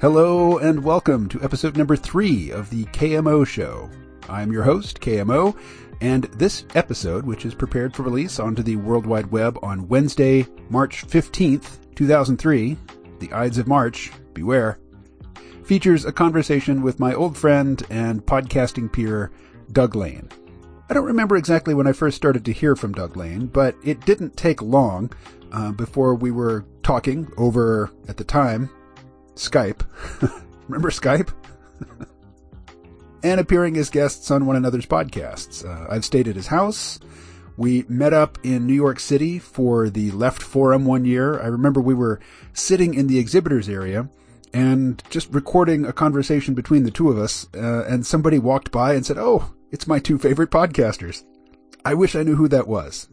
Hello and welcome to episode number three of the KMO Show. I'm your host, KMO, and this episode, which is prepared for release onto the World Wide Web on Wednesday, March 15th, 2003, the Ides of March, beware, features a conversation with my old friend and podcasting peer, Doug Lain. I don't remember exactly when I first started to hear from Doug Lain, but it didn't take long uh, before we were talking over, at the time, Skype. remember Skype? and appearing as guests on one another's podcasts. Uh, I've stayed at his house. We met up in New York City for the Left Forum one year. I remember we were sitting in the exhibitors area and just recording a conversation between the two of us, uh, and somebody walked by and said, Oh, it's my two favorite podcasters. I wish I knew who that was.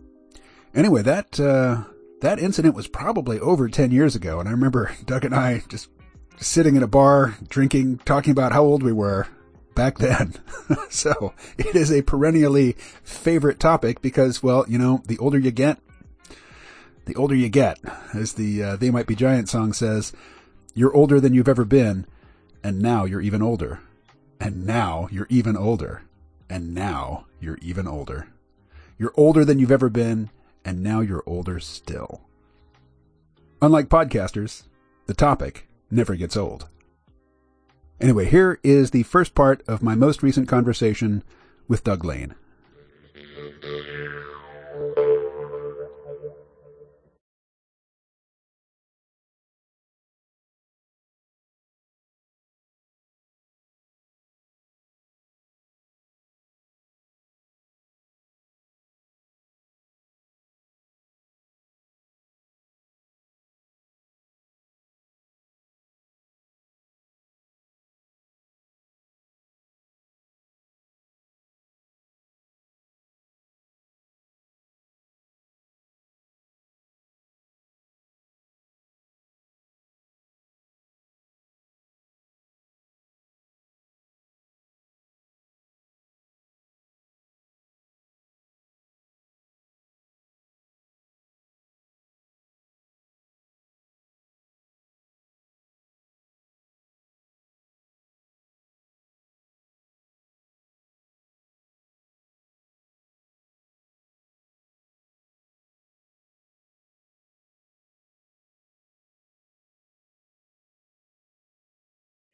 Anyway, that, uh, that incident was probably over 10 years ago, and I remember Doug and I just sitting in a bar, drinking, talking about how old we were back then. so it is a perennially favorite topic because, well, you know, the older you get, the older you get, as the uh, They Might Be Giant song says, you're older than you've ever been, and now you're even older. And now you're even older. And now you're even older. You're older than you've ever been, and now you're older still. Unlike podcasters, the topic never gets old. Anyway, here is the first part of my most recent conversation with Doug Lain.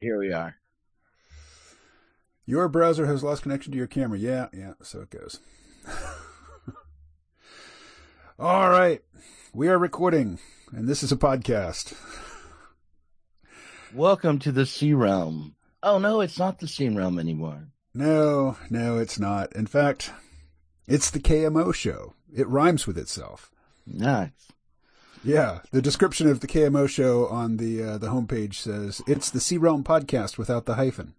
Here we are. Your browser has lost connection to your camera. Yeah, yeah, so it goes. All right. We are recording, and this is a podcast. Welcome to the C realm. Oh no, it's not the C realm anymore. No, no, it's not. In fact, it's the KMO show. It rhymes with itself. Nice. Yeah, the description of the KMO show on the uh, the homepage says it's the C Realm podcast without the hyphen.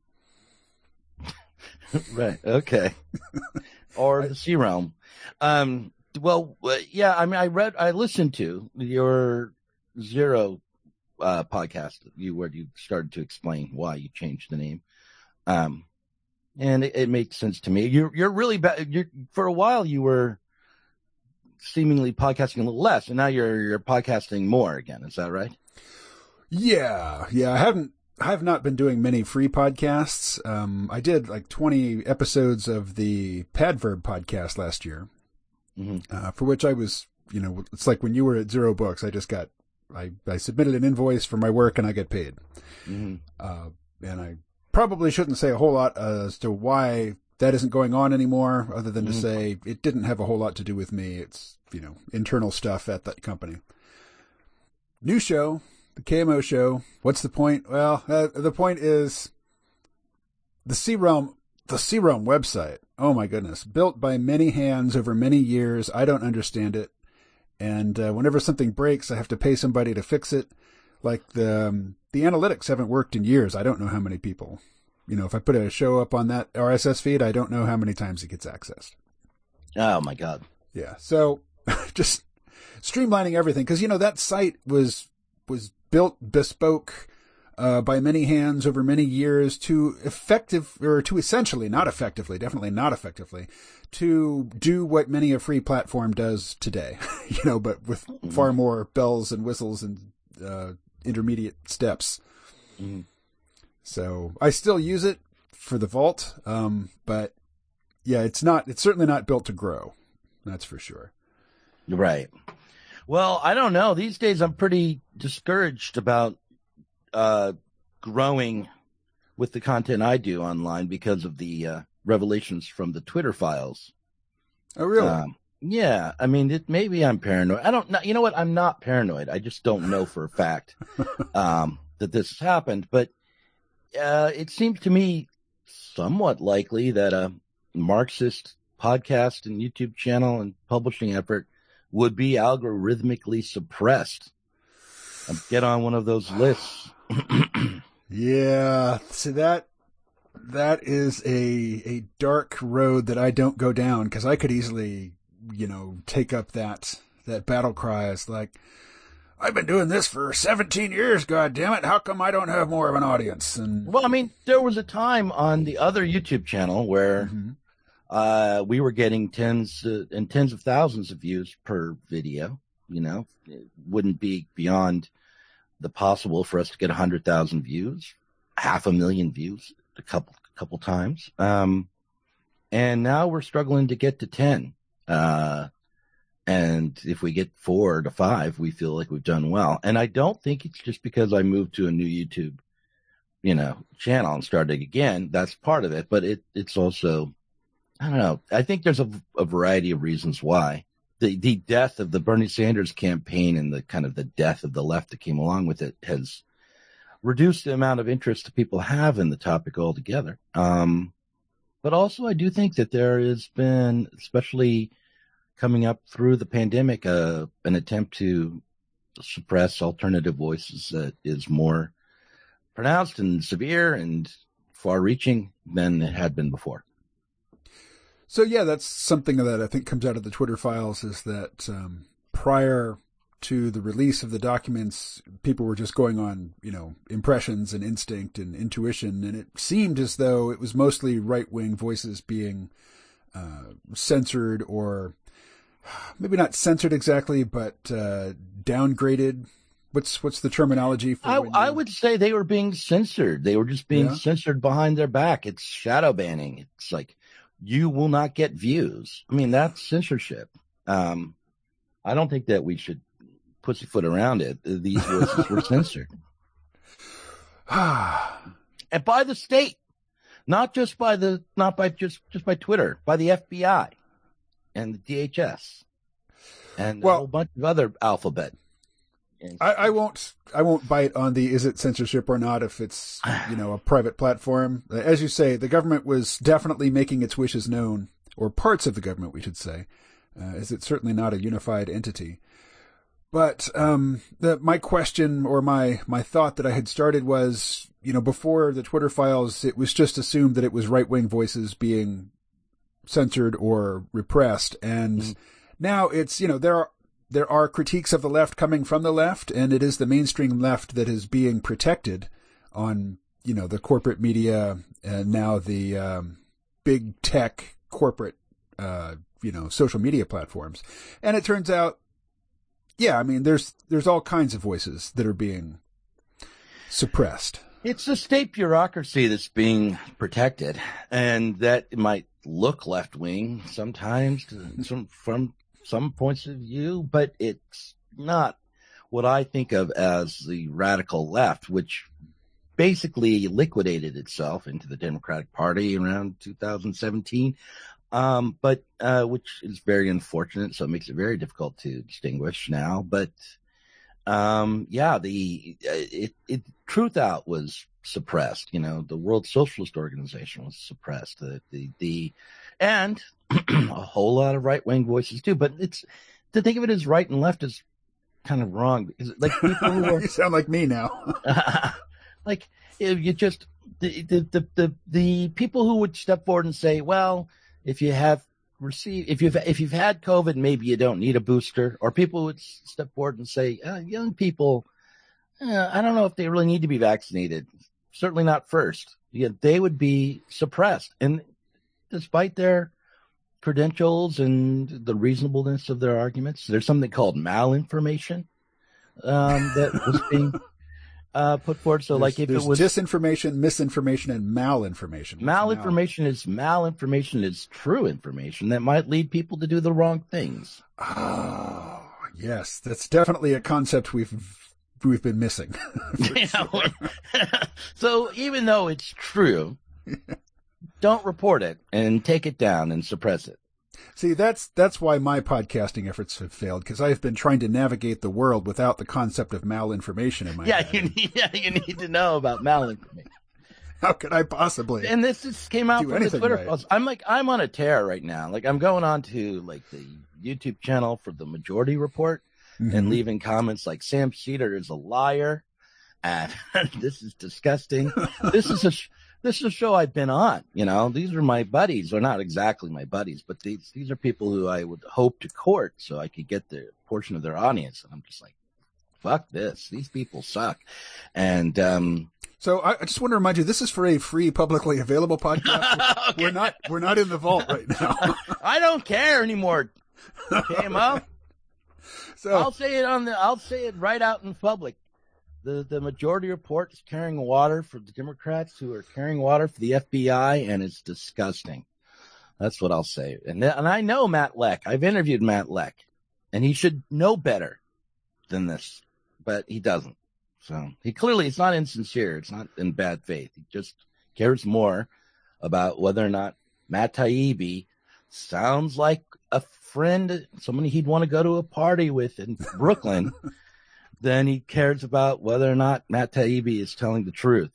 right. Okay. or the C Realm. Um. Well, yeah. I mean, I read, I listened to your Zero uh, podcast. You where you started to explain why you changed the name. Um, and it, it makes sense to me. You're you're really bad. You're for a while you were seemingly podcasting a little less, and now you're you're podcasting more again. Is that right? Yeah, yeah. I haven't I have not been doing many free podcasts. Um, I did like 20 episodes of the Padverb podcast last year, mm-hmm. uh, for which I was, you know, it's like when you were at Zero Books, I just got, I, I submitted an invoice for my work and I get paid. Mm-hmm. Uh, and I probably shouldn't say a whole lot as to why that isn't going on anymore, other than to mm-hmm. say it didn't have a whole lot to do with me. It's, you know, internal stuff at that company. New show, the KMO show. What's the point? Well, uh, the point is the C Realm, the C Realm website. Oh my goodness. Built by many hands over many years. I don't understand it. And uh, whenever something breaks, I have to pay somebody to fix it. Like the, um, the analytics haven't worked in years. I don't know how many people you know, if I put a show up on that RSS feed, I don't know how many times it gets accessed. Oh my God. Yeah. So just streamlining everything. Cause you know, that site was, was built bespoke, uh, by many hands over many years to effective or to essentially, not effectively, definitely not effectively, to do what many a free platform does today, you know, but with mm-hmm. far more bells and whistles and, uh, intermediate steps. Mm-hmm. So I still use it for the vault, um, but yeah, it's not. It's certainly not built to grow. That's for sure. Right. Well, I don't know. These days, I'm pretty discouraged about uh, growing with the content I do online because of the uh, revelations from the Twitter files. Oh, really? Um, yeah. I mean, it, maybe I'm paranoid. I don't know. You know what? I'm not paranoid. I just don't know for a fact um, that this has happened. But uh, it seems to me somewhat likely that a Marxist podcast and YouTube channel and publishing effort would be algorithmically suppressed. get on one of those lists. yeah, see that that is a a dark road that I don't go down because I could easily, you know, take up that that battle cry. as like I've been doing this for 17 years. God damn it! How come I don't have more of an audience? And well, I mean, there was a time on the other YouTube channel where mm-hmm uh, we were getting tens uh, and tens of thousands of views per video. You know, it wouldn't be beyond the possible for us to get a hundred thousand views, half a million views a couple couple times. Um, and now we're struggling to get to ten. Uh, and if we get four to five, we feel like we've done well. And I don't think it's just because I moved to a new YouTube, you know, channel and started again. That's part of it, but it it's also I don't know. I think there's a, a variety of reasons why. The the death of the Bernie Sanders campaign and the kind of the death of the left that came along with it has reduced the amount of interest that people have in the topic altogether. Um, but also, I do think that there has been, especially coming up through the pandemic, uh, an attempt to suppress alternative voices that is more pronounced and severe and far reaching than it had been before. So yeah, that's something that I think comes out of the Twitter files is that um, prior to the release of the documents, people were just going on, you know, impressions and instinct and intuition, and it seemed as though it was mostly right wing voices being uh, censored or maybe not censored exactly, but uh, downgraded. What's what's the terminology for? I, you... I, would say they were being censored. They were just being yeah. censored behind their back. It's shadow banning. It's like you will not get views. I mean, that's censorship. Um, I don't think that we should pussyfoot around it. These voices were censored. and by the state, not just by the, not by just, just by Twitter, by the FBI and the DHS and well, a whole bunch of other alphabet I, I, won't. I won't bite on the is it censorship or not if it's you know a private platform. As you say, the government was definitely making its wishes known, or parts of the government, we should say, uh, as it's certainly not a unified entity. But um, the, my question or my my thought that I had started was, you know, before the Twitter files, it was just assumed that it was right wing voices being censored or repressed, and mm-hmm. now it's you know there are there are critiques of the left coming from the left, and it is the mainstream left that is being protected on, you know, the corporate media and now the um, big tech corporate, uh, you know, social media platforms. And it turns out, yeah, I mean, there's there's all kinds of voices that are being suppressed. It's the state bureaucracy that's being protected, and that might look left wing sometimes from, from some points of view, but it's not what I think of as the radical left, which basically liquidated itself into the Democratic Party around 2017. Um, but, uh, which is very unfortunate. So it makes it very difficult to distinguish now. But, um, yeah, the, uh, it, it, Truthout was suppressed. You know, the World Socialist Organization was suppressed. The, the, the, and a whole lot of right wing voices too. But it's to think of it as right and left is kind of wrong because like people who are, you sound like me now. like you just the, the the the the people who would step forward and say, well, if you have received if you've if you've had COVID, maybe you don't need a booster, or people would step forward and say, uh, young people, uh, I don't know if they really need to be vaccinated. Certainly not first. Yeah, they would be suppressed, and despite their credentials and the reasonableness of their arguments. There's something called malinformation um, that was being uh, put forward. So, There's, like, if it was disinformation, misinformation, and malinformation. Mal? malinformation is malinformation is true information that might lead people to do the wrong things. Oh, yes, that's definitely a concept we've we've been missing. sure. so, even though it's true, don't report it and take it down and suppress it. See, that's that's why my podcasting efforts have failed because I've been trying to navigate the world without the concept of malinformation in my yeah, head. you need, yeah, you need to know about malinformation. How could I possibly? And this just came out from the Twitter right. post. I'm like, I'm on a tear right now. Like, I'm going on to like the YouTube channel for the Majority Report Mhm. and leaving comments like Sam Seder is a liar, and this is disgusting. this is a sh- this is a show I've been on. You know, these are my buddies. They're not exactly my buddies, but these these are people who I would hope to court so I could get the portion of their audience. And I'm just like, fuck this. These people suck. And um, So I, I just want to remind you, this is for a free, publicly available podcast. Okay. We're not we're not in the vault right now. I don't care anymore. KMO. So I'll say it on the. I'll say it right out in public. The the majority report is carrying water for the Democrats who are carrying water for the FBI, and it's disgusting. That's what I'll say. And and I know Matt Lech. I've interviewed Matt Lech, and he should know better than this, but he doesn't. So he clearly it's not insincere. It's not in bad faith. He just cares more about whether or not Matt Taibbi sounds like a friend, somebody he'd want to go to a party with in Brooklyn, then he cares about whether or not Matt Taibbi is telling the truth.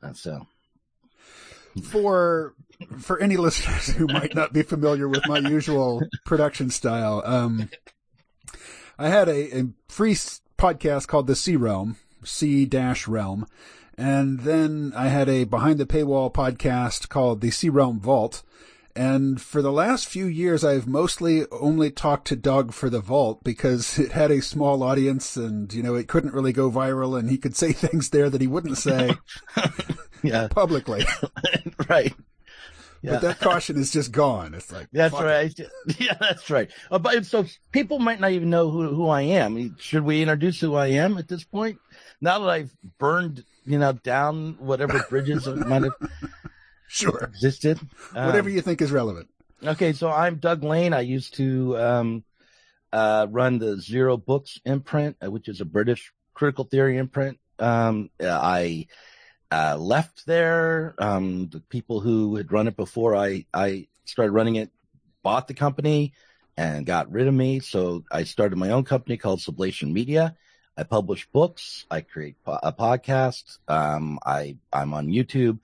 And so, for for any listeners who might not be familiar with my usual production style, um, I had a, a free podcast called the C Realm, C dash Realm, and then I had a behind the paywall podcast called the C Realm Vault. And for the last few years, I've mostly only talked to Doug for the Vault because it had a small audience and, you know, it couldn't really go viral and he could say things there that he wouldn't say yeah, publicly. right. Yeah. But that caution is just gone. It's like That's fuck it. right. Yeah, that's right. Uh, but so people might not even know who who I am. Should we introduce who I am at this point? Now that I've burned, you know, down whatever bridges might have Sure. existed. Whatever Um, you think is relevant. Okay, so I'm Doug Lain. I used to um, uh, run the Zero Books imprint, uh, which is a British critical theory imprint. Um, uh, I uh, left there. Um, the people who had run it before I, I started running it bought the company and got rid of me. So I started my own company called Sublation Media. I publish books. I create po- a podcast. Um, I I'm on YouTube.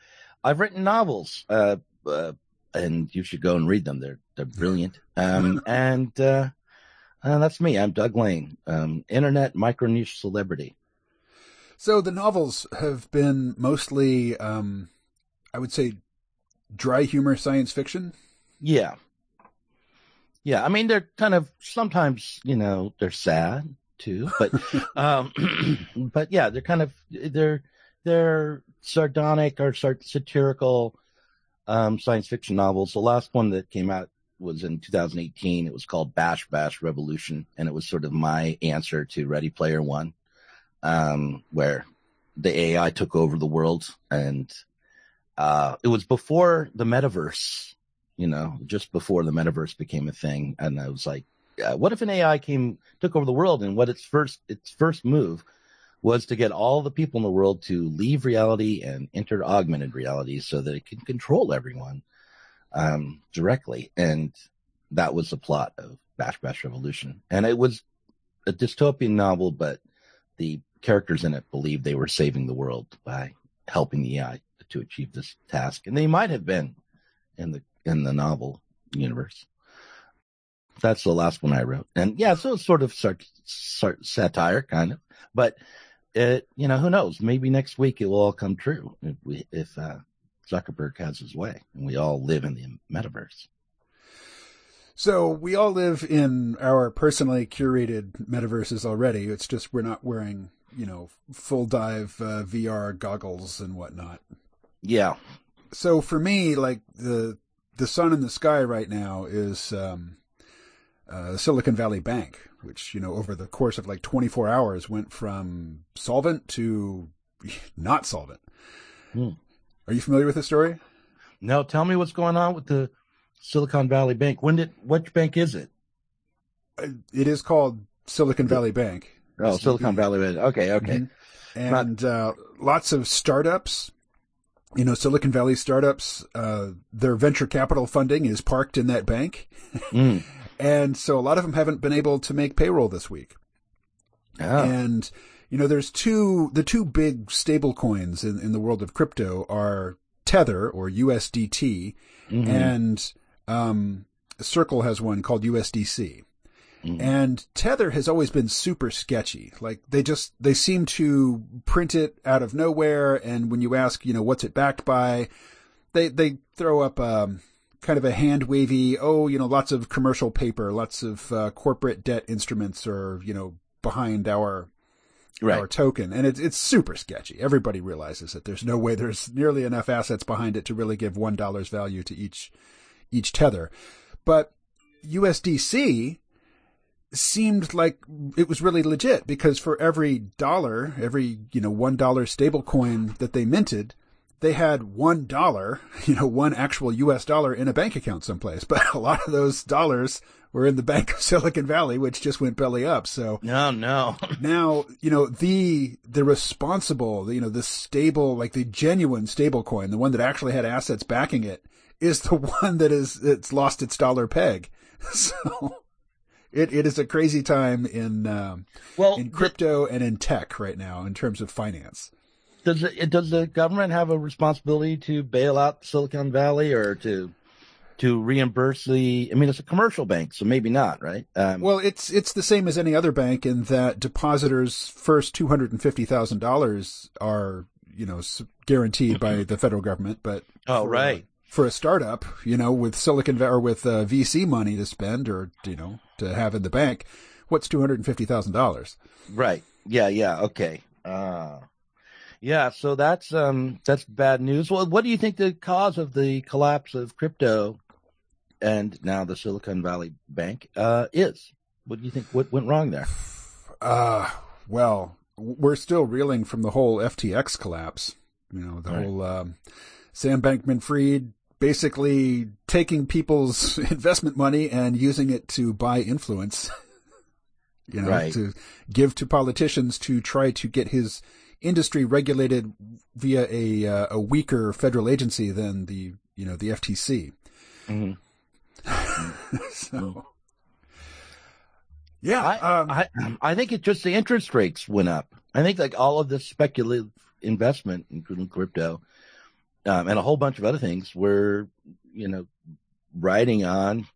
I've written novels. Uh, uh, and you should go and read them. They're they're brilliant. Um, and uh, uh, that's me. I'm Doug Lain, um, internet micro niche celebrity. So the novels have been mostly, um, I would say, dry humor science fiction. Yeah, yeah. I mean, they're kind of sometimes, you know, they're sad too, but um, but yeah, they're kind of they're they're sardonic or sat- satirical um, science fiction novels. The last one that came out was in 2018. It was called Bash Bash Revolution, and it was sort of my answer to Ready Player One, um, where the AI took over the world, and uh, it was before the metaverse. You know, just before the metaverse became a thing, and I was like, what if an AI came took over the world, and what its first its first move was to get all the people in the world to leave reality and enter augmented reality so that it can control everyone um, directly. And that was the plot of Bash Bash Revolution. And it was a dystopian novel, but the characters in it believed they were saving the world by helping the AI to achieve this task. And they might have been in the in the novel universe. That's the last one I wrote. And yeah, so it's sort of sart- sart- satire, kind of. But it, you know, who knows? Maybe next week it will all come true if we, if uh, Zuckerberg has his way and we all live in the metaverse. So we all live in our personally curated metaverses already. It's just we're not wearing, you know, full dive uh, VR goggles and whatnot. Yeah, So for me, like the the sun in the sky right now is um, uh, Silicon Valley Bank, which, you know, over the course of like 24 hours went from solvent to not solvent. Hmm. Are you familiar with this story? No, tell me what's going on with the Silicon Valley Bank. When did, which bank is it? Uh, it is called Silicon Valley Bank. Oh, Silicon Valley Bank. Okay, okay. Mm-hmm. And Not... uh, lots of startups you know, Silicon Valley startups, uh, their venture capital funding is parked in that bank. Mm. and so a lot of them haven't been able to make payroll this week. Oh. And, you know, there's two, the two big stable coins in, in the world of crypto are Tether or USDT mm-hmm. and, um, Circle has one called USDC. Mm. And Tether has always been super sketchy. Like they just, they seem to print it out of nowhere. And when you ask, you know, what's it backed by, they, they throw up, um, kind of a hand wavy, oh, you know, lots of commercial paper, lots of, uh, corporate debt instruments are, you know, behind our, right. our token. And it's, it's super sketchy. Everybody realizes that there's no way there's nearly enough assets behind it to really give $1 dollar's value to each, each tether. But USDC, seemed like it was really legit because for every dollar, every, you know, one dollar stable coin that they minted, they had one dollar, you know, one actual US dollar in a bank account someplace. But a lot of those dollars were in the Bank of Silicon Valley, which just went belly up. So no, no. now, you know, the, the responsible, you know, the stable, like the genuine stable coin, the one that actually had assets backing it is the one that is, it's lost its dollar peg. So it, it is a crazy time in um, well in crypto and in tech right now in terms of finance. Does it, does the government have a responsibility to bail out Silicon Valley or to to reimburse the? I mean, it's a commercial bank, so maybe not, right? Um, well, it's it's the same as any other bank in that depositors' first two hundred and fifty thousand dollars are you know guaranteed by the federal government, but oh right for a startup, you know, with Silicon Valley or with uh, VC money to spend or you know to have in the bank, what's two hundred and fifty thousand dollars? Right. Yeah. Yeah. Okay. Uh, yeah. So that's um that's bad news. Well, what do you think the cause of the collapse of crypto and now the Silicon Valley Bank uh, is? What do you think? What went wrong there? Uh, well, we're still reeling from the whole FTX collapse. You know, the right. whole um, Sam Bankman Fried basically taking people's investment money and using it to buy influence. you know, right. to give to politicians to try to get his industry regulated via a uh, a weaker federal agency than the you know the FTC. Mm-hmm. so, yeah, I, um, I I think it just the interest rates went up. I think like all of this speculative investment, including crypto, um, and a whole bunch of other things were, you know, riding on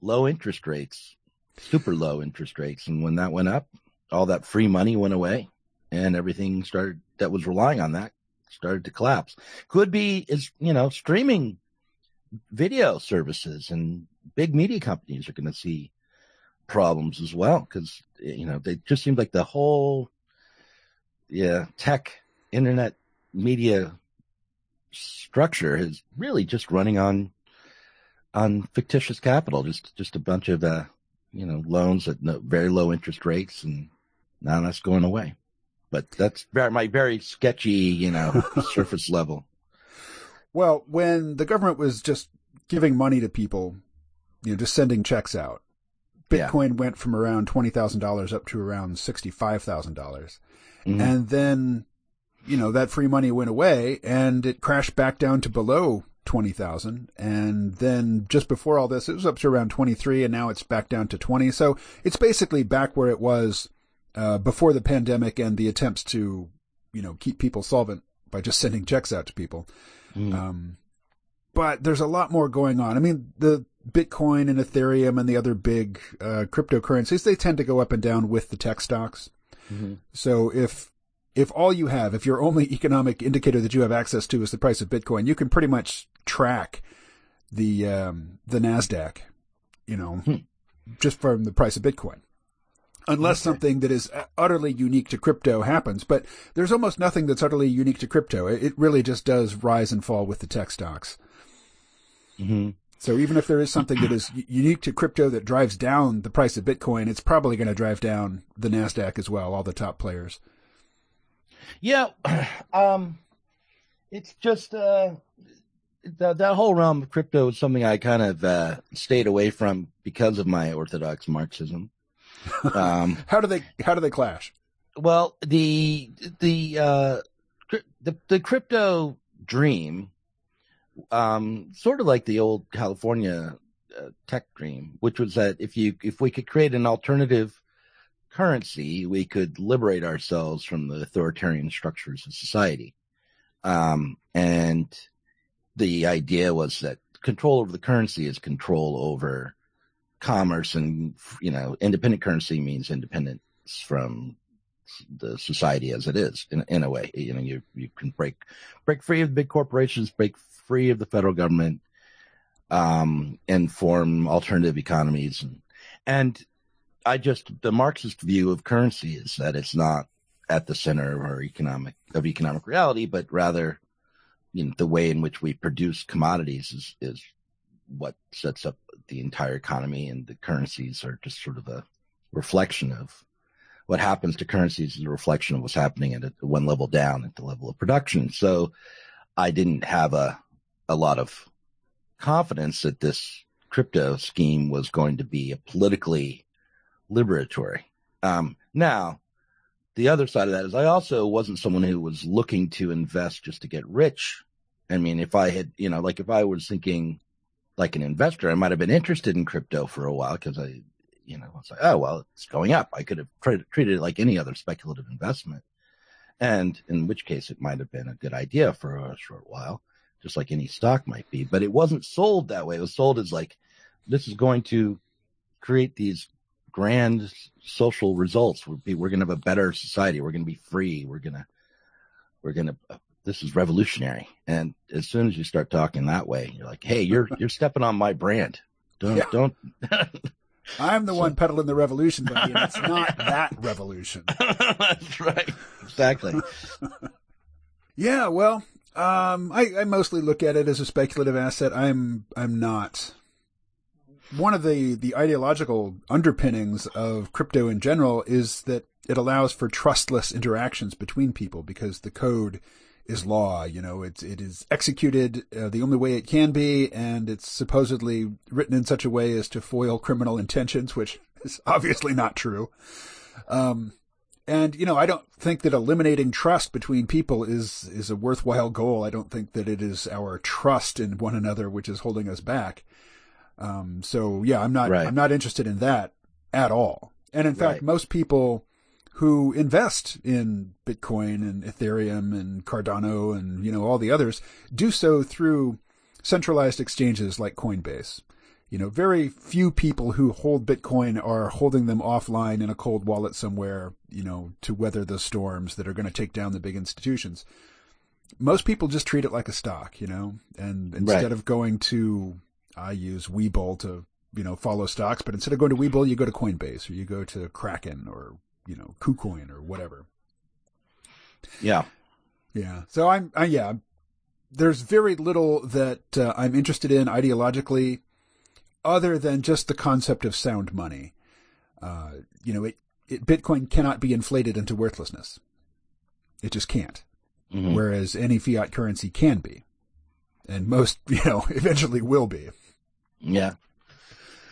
low interest rates, super low interest rates. And when that went up, all that free money went away and everything started that was relying on that started to collapse. Could be is, you know, streaming video services and big media companies are going to see problems as well because, you know, they just seemed like the whole, yeah, tech, internet media structure is really just running on on fictitious capital, just just a bunch of uh, you know loans at no, very low interest rates, and now that's going away. But that's very, my very sketchy, you know, surface level. Well, when the government was just giving money to people, you know, just sending checks out, Bitcoin yeah. went from around twenty thousand dollars up to around sixty five thousand dollars, mm-hmm. and then you know, that free money went away and it crashed back down to below 20,000. And then just before all this, it was up to around 23 and now it's back down to 20. So it's basically back where it was, uh, before the pandemic and the attempts to, you know, keep people solvent by just sending checks out to people. Mm. Um, but there's a lot more going on. I mean, the Bitcoin and Ethereum and the other big, uh, cryptocurrencies, they tend to go up and down with the tech stocks. Mm-hmm. So if if all you have, if your only economic indicator that you have access to is the price of Bitcoin, you can pretty much track the um, the Nasdaq, you know, hmm. just from the price of Bitcoin. Unless okay. something that is utterly unique to crypto happens, but there's almost nothing that's utterly unique to crypto. It really just does rise and fall with the tech stocks. Mm-hmm. So even if there is something that is unique to crypto that drives down the price of Bitcoin, it's probably going to drive down the Nasdaq as well, all the top players. Yeah, um, it's just uh, that that whole realm of crypto is something I kind of uh, stayed away from because of my orthodox Marxism. Um, how do they how do they clash? Well, the the uh, the the crypto dream, um, sort of like the old California uh, tech dream, which was that if you if we could create an alternative currency, we could liberate ourselves from the authoritarian structures of society. Um, and the idea was that control over the currency is control over commerce and, you know, independent currency means independence from the society as it is in, in a way. You know, you, you can break, break free of big corporations, break free of the federal government, um, and form alternative economies. And, and I just, the Marxist view of currency is that it's not at the center of our economic, of economic reality, but rather, you know, the way in which we produce commodities is, is what sets up the entire economy and the currencies are just sort of a reflection of what happens to currencies is a reflection of what's happening at one level down at the level of production. So I didn't have a, a lot of confidence that this crypto scheme was going to be a politically liberatory. Um, now, the other side of that is I also wasn't someone who was looking to invest just to get rich. I mean, if I had, you know, like if I was thinking like an investor, I might have been interested in crypto for a while because I, you know, it's like, oh, well, it's going up. I could have treated, treated it like any other speculative investment. And in which case it might have been a good idea for a short while, just like any stock might be, but it wasn't sold that way. It was sold as like, this is going to create these grand social results. We're, we're going to have a better society. We're going to be free. We're going to, we're going to, uh, this is revolutionary. And as soon as you start talking that way, you're like, Hey, you're, you're stepping on my brand. Don't, yeah. don't. I'm the so, one peddling the revolution, buddy, and it's not that revolution. That's right. Exactly. yeah. Well, um, I, I mostly look at it as a speculative asset. I'm, I'm not one of the, the ideological underpinnings of crypto in general is that it allows for trustless interactions between people because the code is law. You know, it's, it is executed uh, the only way it can be, and it's supposedly written in such a way as to foil criminal intentions, which is obviously not true. Um, and, you know, I don't think that eliminating trust between people is, is a worthwhile goal. I don't think that it is our trust in one another which is holding us back. Um, so yeah, I'm not, right. I'm not interested in that at all. And in fact, most people who invest in Bitcoin and Ethereum and Cardano and, you know, all the others do so through centralized exchanges like Coinbase. You know, very few people who hold Bitcoin are holding them offline in a cold wallet somewhere, you know, to weather the storms that are going to take down the big institutions. Most people just treat it like a stock, you know, and instead right. of going to I use Webull to, you know, follow stocks, but instead of going to Webull, you go to Coinbase or you go to Kraken or, you know, KuCoin or whatever. Yeah. Yeah. So I'm, I, yeah, there's very little that uh, I'm interested in ideologically other than just the concept of sound money. Uh, you know, it, it, Bitcoin cannot be inflated into worthlessness. It just can't. Mm-hmm. Whereas any fiat currency can be. And most, you know, eventually will be. Yeah.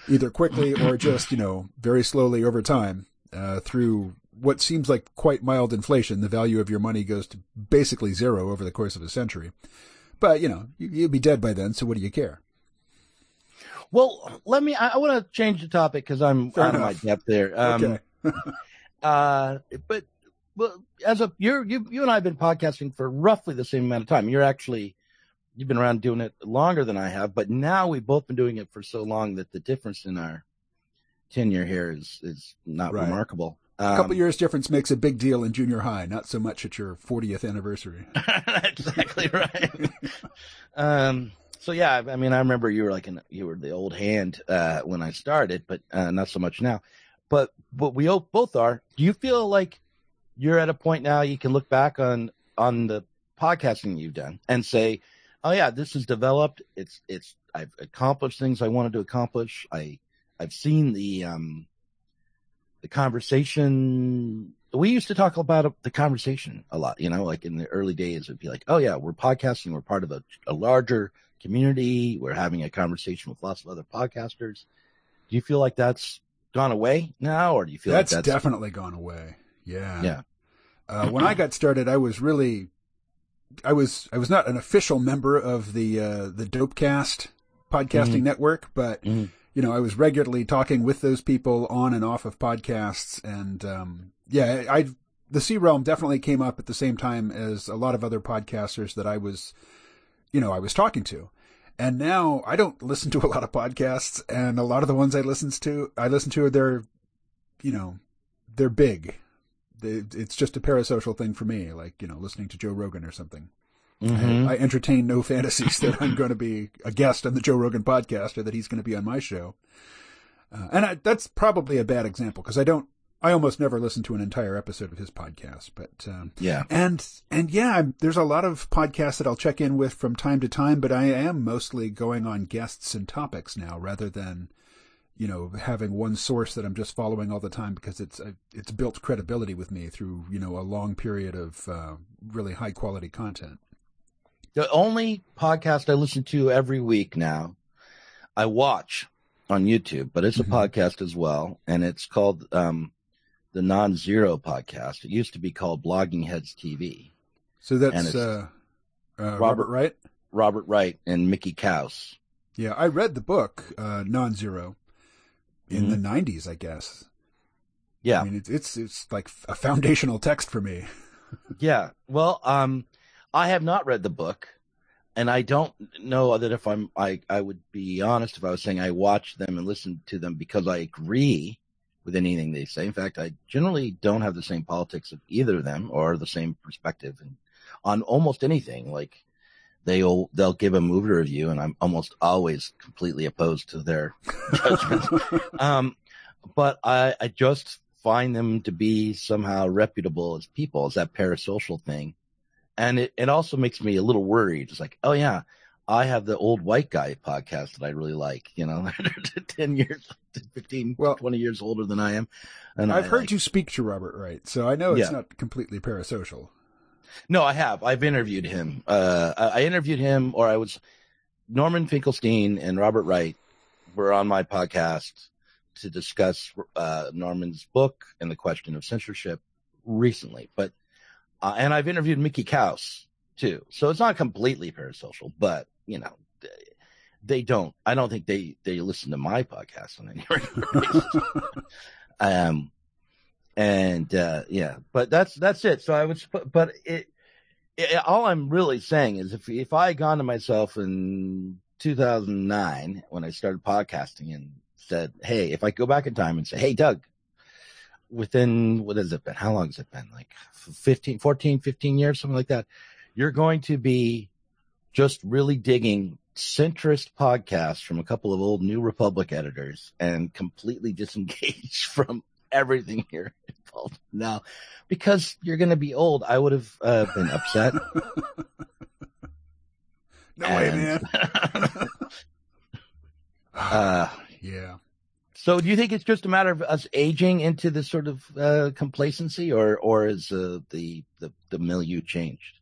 Either quickly or just, you know, very slowly over time, uh, through what seems like quite mild inflation. The value of your money goes to basically zero over the course of a century. But, you know, you, will be dead by then, so what do you care? Well, let me, I, I want to change the topic because I'm Fair out enough. of my depth there. Um, okay. uh, but, well, as a, you're, you, you and I have been podcasting for roughly the same amount of time. You're actually you've been around doing it longer than I have, but now we've both been doing it for so long that the difference in our tenure here is is not right. remarkable. Um, a couple years difference makes a big deal in junior high, not so much at your 40th anniversary. exactly right. um, so yeah, I mean, I remember you were like an, you were the old hand uh, when I started, but uh, not so much now. But what we both are. Do you feel like you're at a point now you can look back on on the podcasting you've done and say, oh yeah, this is developed. It's it's I've accomplished things I wanted to accomplish. I I've seen the um the conversation. We used to talk about the conversation a lot, you know, like in the early days, it'd be like, oh yeah, we're podcasting. We're part of a, a larger community. We're having a conversation with lots of other podcasters. Do you feel like that's gone away now, or do you feel that's, like that's definitely gone away? Yeah. Yeah. Uh, when I got started, I was really, I was, I was not an official member of the, uh, the Dopecast podcasting Mhm. network, but, Mhm. You know, I was regularly talking with those people on and off of podcasts. And, um, yeah, I, the C Realm definitely came up at the same time as a lot of other podcasters that I was, you know, I was talking to. And now I don't listen to a lot of podcasts and a lot of the ones I listen to, I listen to, they're, you know, they're big. It's just a parasocial thing for me, like, you know, listening to Joe Rogan or something. Mhm. I, I entertain no fantasies that I'm going to be a guest on the Joe Rogan podcast or that he's going to be on my show. Uh, and I, that's probably a bad example because I don't, I almost never listen to an entire episode of his podcast, but, um, yeah. and, and yeah, I'm- there's a lot of podcasts that I'll check in with from time to time, but I am mostly going on guests and topics now rather than, you know, having one source that I'm just following all the time because it's, it's built credibility with me through, you know, a long period of, uh, really high quality content. The only podcast I listen to every week now, I watch on YouTube, but it's a Mhm. podcast as well, and it's called um, the Non Zero Podcast. It used to be called Blogging Heads TV. So that's uh, uh, Robert, Robert- Wright. Robert Wright and Mickey Kaus. Yeah, I read the book uh, Non-Zero in the '90s, I guess. Yeah, I mean, it's it's it's like a foundational text for me. yeah. Well, um, I have not read the book, and I don't know that if I'm, I, I would be honest if I was saying I watch them and listen to them because I agree with anything they say. In fact, I generally don't have the same politics of either of them or the same perspective and on almost anything. Like they'll they'll give a movie review, and I'm almost always completely opposed to their judgments. um, but I, I just find them to be somehow reputable as people. It's that parasocial thing. And it, it also makes me a little worried. It's like, oh yeah, I have the old white guy podcast that I really like, you know, 10 years, 15, Well- 20 years older than I am. And I've I heard like- you speak to Robert Wright, so I know it's Yeah. not completely parasocial. No, I have. I've interviewed him. Uh, I I interviewed him, or I was Norman Finkelstein and Robert Wright were on my podcast to discuss uh, Norman's book and the question of censorship recently. But uh, and I've interviewed Mickey Kaus too, so it's not completely parasocial, but you know. They, they don't. I don't think they they listen to my podcast on any um and uh yeah but that's that's it so i would but it, it all i'm really saying is if if i had gone to myself in 2009 when i started podcasting and said hey if i go back in time and say hey doug within what has it been how long has it been like 15 14 15 years something like that you're going to be just really digging centrist podcasts from a couple of old New Republic editors and completely disengaged from everything here involved now because you're going to be old. I would have uh, been upset. no way, man. uh, yeah. So do you think it's just a matter of us aging into this sort of uh, complacency or, or is uh, the, the, the milieu changed?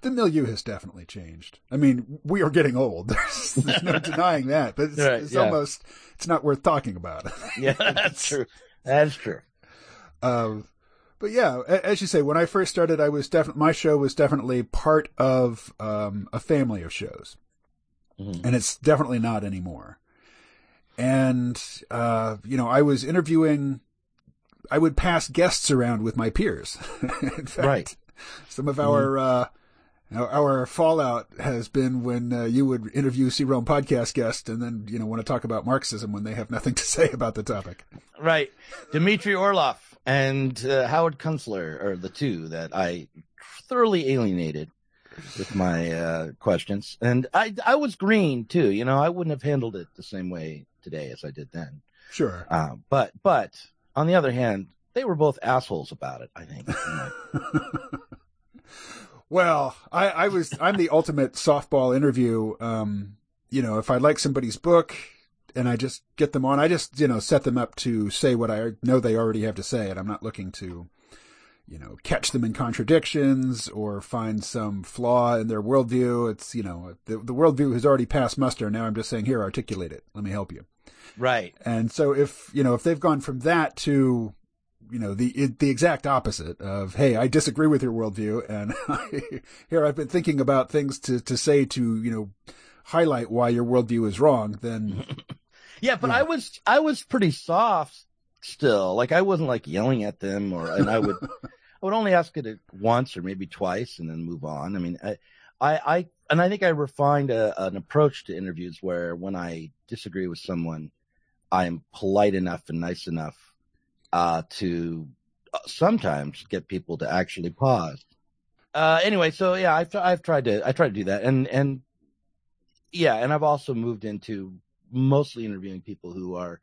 The milieu has definitely changed. I mean, we are getting old. There's, there's no denying that, but it's, Right, it's yeah. almost, it's not worth talking about. Yeah, that's true. That's true. Um, but yeah, as you say, when I first started, I was definitely, my show was definitely part of, um, a family of shows. Mhm. and it's definitely not anymore. And, uh, you know, I was interviewing, I would pass guests around with my peers. In fact, Right. some of our, uh, our our fallout has been when uh, you would interview C-Realm podcast guests and then, you know, want to talk about Marxism when they have nothing to say about the topic. Right. Dmitry Orlov and uh, Howard Kunstler are the two that I thoroughly alienated with my uh, questions. And I, I was green too. You know, I wouldn't have handled it the same way today as I did then. Sure. Uh, but, but on the other hand, they were both assholes about it, I think. Well, I, I was I'm the ultimate softball interview. Um, you know, if I like somebody's book and I just get them on, I just you know set them up to say what I know they already have to say, and I'm not looking to you know, catch them in contradictions or find some flaw in their worldview. It's, you know, the, the worldview has already passed muster. Now I'm just saying, here, articulate it. Let me help you. Right. And so if, you know, if they've gone from that to, you know, the, the exact opposite of, Hey, I disagree with your worldview. And here I've been thinking about things to, to say to, you know, highlight why your worldview is wrong. Then. yeah, but yeah. I was, I was pretty soft still. Like I wasn't like yelling at them or, and I would, would only ask it once or maybe twice and then move on. I mean, I, I, I and I think I refined a, an approach to interviews where when I disagree with someone, I am polite enough and nice enough uh, to uh, sometimes get people to actually pause. Uh, anyway, so yeah, I've I've tried to I try to do that, and and yeah, and I've also moved into mostly interviewing people who are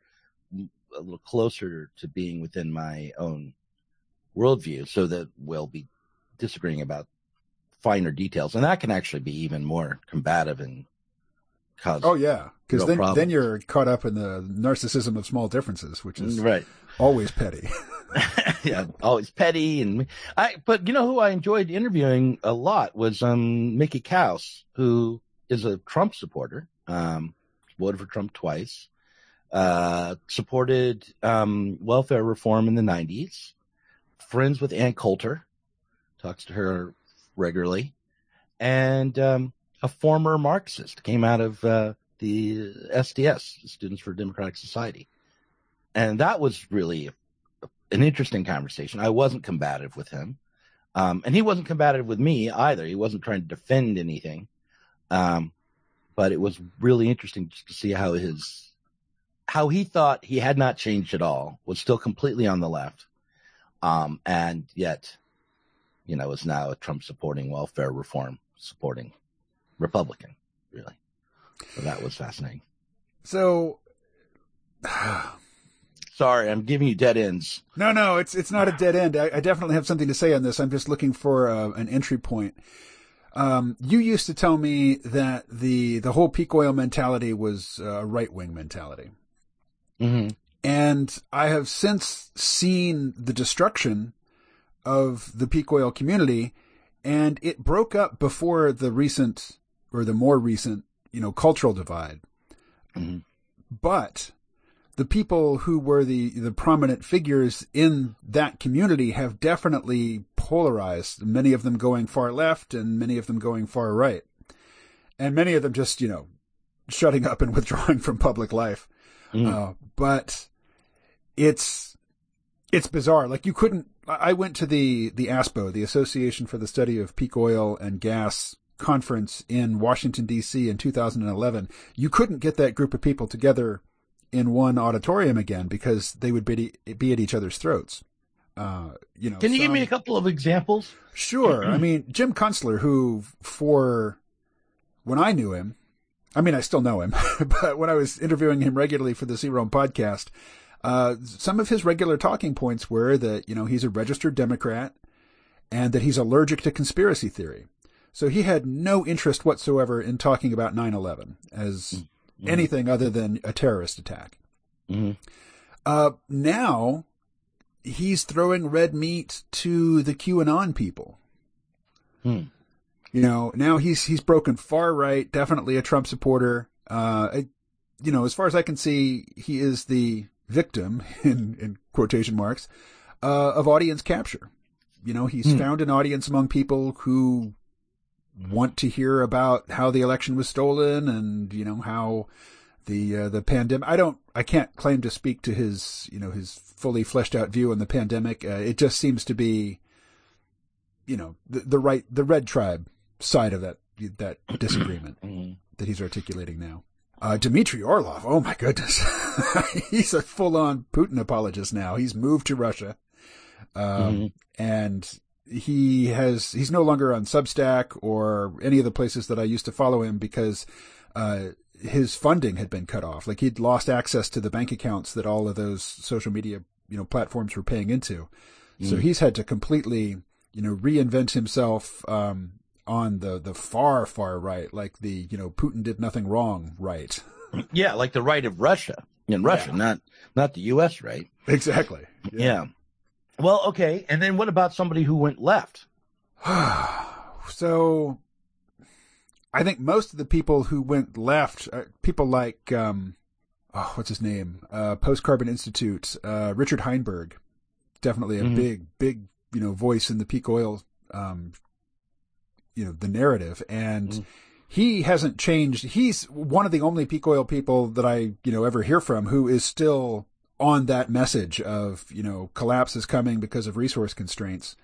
a little closer to being within my own worldview so that we'll be disagreeing about finer details. And that can actually be even more combative and cause. Oh, yeah. Because then, then you're caught up in the narcissism of small differences, which is right. always petty. yeah, always petty. And I, but you know who I enjoyed interviewing a lot was, um, Mickey Kaus, who is a Trump supporter, um, voted for Trump twice, uh, supported, um, welfare reform in the nineties, friends with Ann Coulter, talks to her regularly, and um, a former Marxist came out of uh, the SDS, Students for Democratic Society, and that was really an interesting conversation. I wasn't combative with him, um, and he wasn't combative with me either. He wasn't trying to defend anything, um, but it was really interesting just to see how his how he thought he had not changed at all, was still completely on the left, um, and yet, you know, is now a Trump supporting welfare reform supporting Republican, really. So that was fascinating. So, sorry, I'm giving you dead ends. No, no, it's it's not a dead end. I, I definitely have something to say on this. I'm just looking for uh, an entry point. Um, you used to tell me that the the whole peak oil mentality was a right wing mentality. Mm-hmm. And I have since seen the destruction of the peak oil community and it broke up before the recent or the more recent, you know, cultural divide. Mm-hmm. But the people who were the, the prominent figures in that community have definitely polarized, many of them going far left and many of them going far right. And many of them just, you know, shutting up and withdrawing from public life. Mm. Uh, but it's it's bizarre. Like you couldn't. I went to the the ASPO, the Association for the Study of Peak Oil and Gas conference in Washington D.C. in 2011. You couldn't get that group of people together in one auditorium again because they would be be at each other's throats. Uh, you know. Can you some, give me a couple of examples? Sure. I mean, Jim Kunstler, who for when I knew him, I mean, I still know him, but when I was interviewing him regularly for the C-Realm podcast, uh, some of his regular talking points were that, you know, he's a registered Democrat and that he's allergic to conspiracy theory. So he had no interest whatsoever in talking about 9-11 as mm-hmm. anything other than a terrorist attack. Mm-hmm. Uh, now he's throwing red meat to the QAnon people. Hmm. You know, now he's he's broken far right, definitely a Trump supporter. Uh, you know, as far as I can see, he is the victim in, in quotation marks uh, of audience capture. You know, he's hmm. found an audience among people who want to hear about how the election was stolen and you know how the uh, the pandemic. I don't. I can't claim to speak to his you know his fully fleshed out view on the pandemic. Uh, it just seems to be, you know, the, the right the red tribe side of that that disagreement mm-hmm. that he's articulating now. Uh, Dmitry Orlov, oh my goodness. he's a full on Putin apologist now. He's moved to Russia. Um, mm-hmm. and he has, he's no longer on Substack or any of the places that I used to follow him because, uh, his funding had been cut off. Like he'd lost access to the bank accounts that all of those social media, you know, platforms were paying into. Mm-hmm. So he's had to completely you know, reinvent himself, um, on the, the far, far right, like the, you know, Putin did nothing wrong right. Yeah, like the right of Russia in Russia, yeah. not, not the U.S. right. Exactly. Yeah. yeah. Well, okay. And then what about somebody who went left? so I think most of the people who went left, uh, people like, um, oh, what's his name? Uh, Post Carbon Institute, uh, Richard Heinberg, definitely a mm-hmm. big, big, you know, voice in the peak oil, um, you know, the narrative. And mm-hmm. he hasn't changed. He's one of the only peak oil people that I, you know, ever hear from who is still on that message of, you know, collapse is coming because of resource constraints.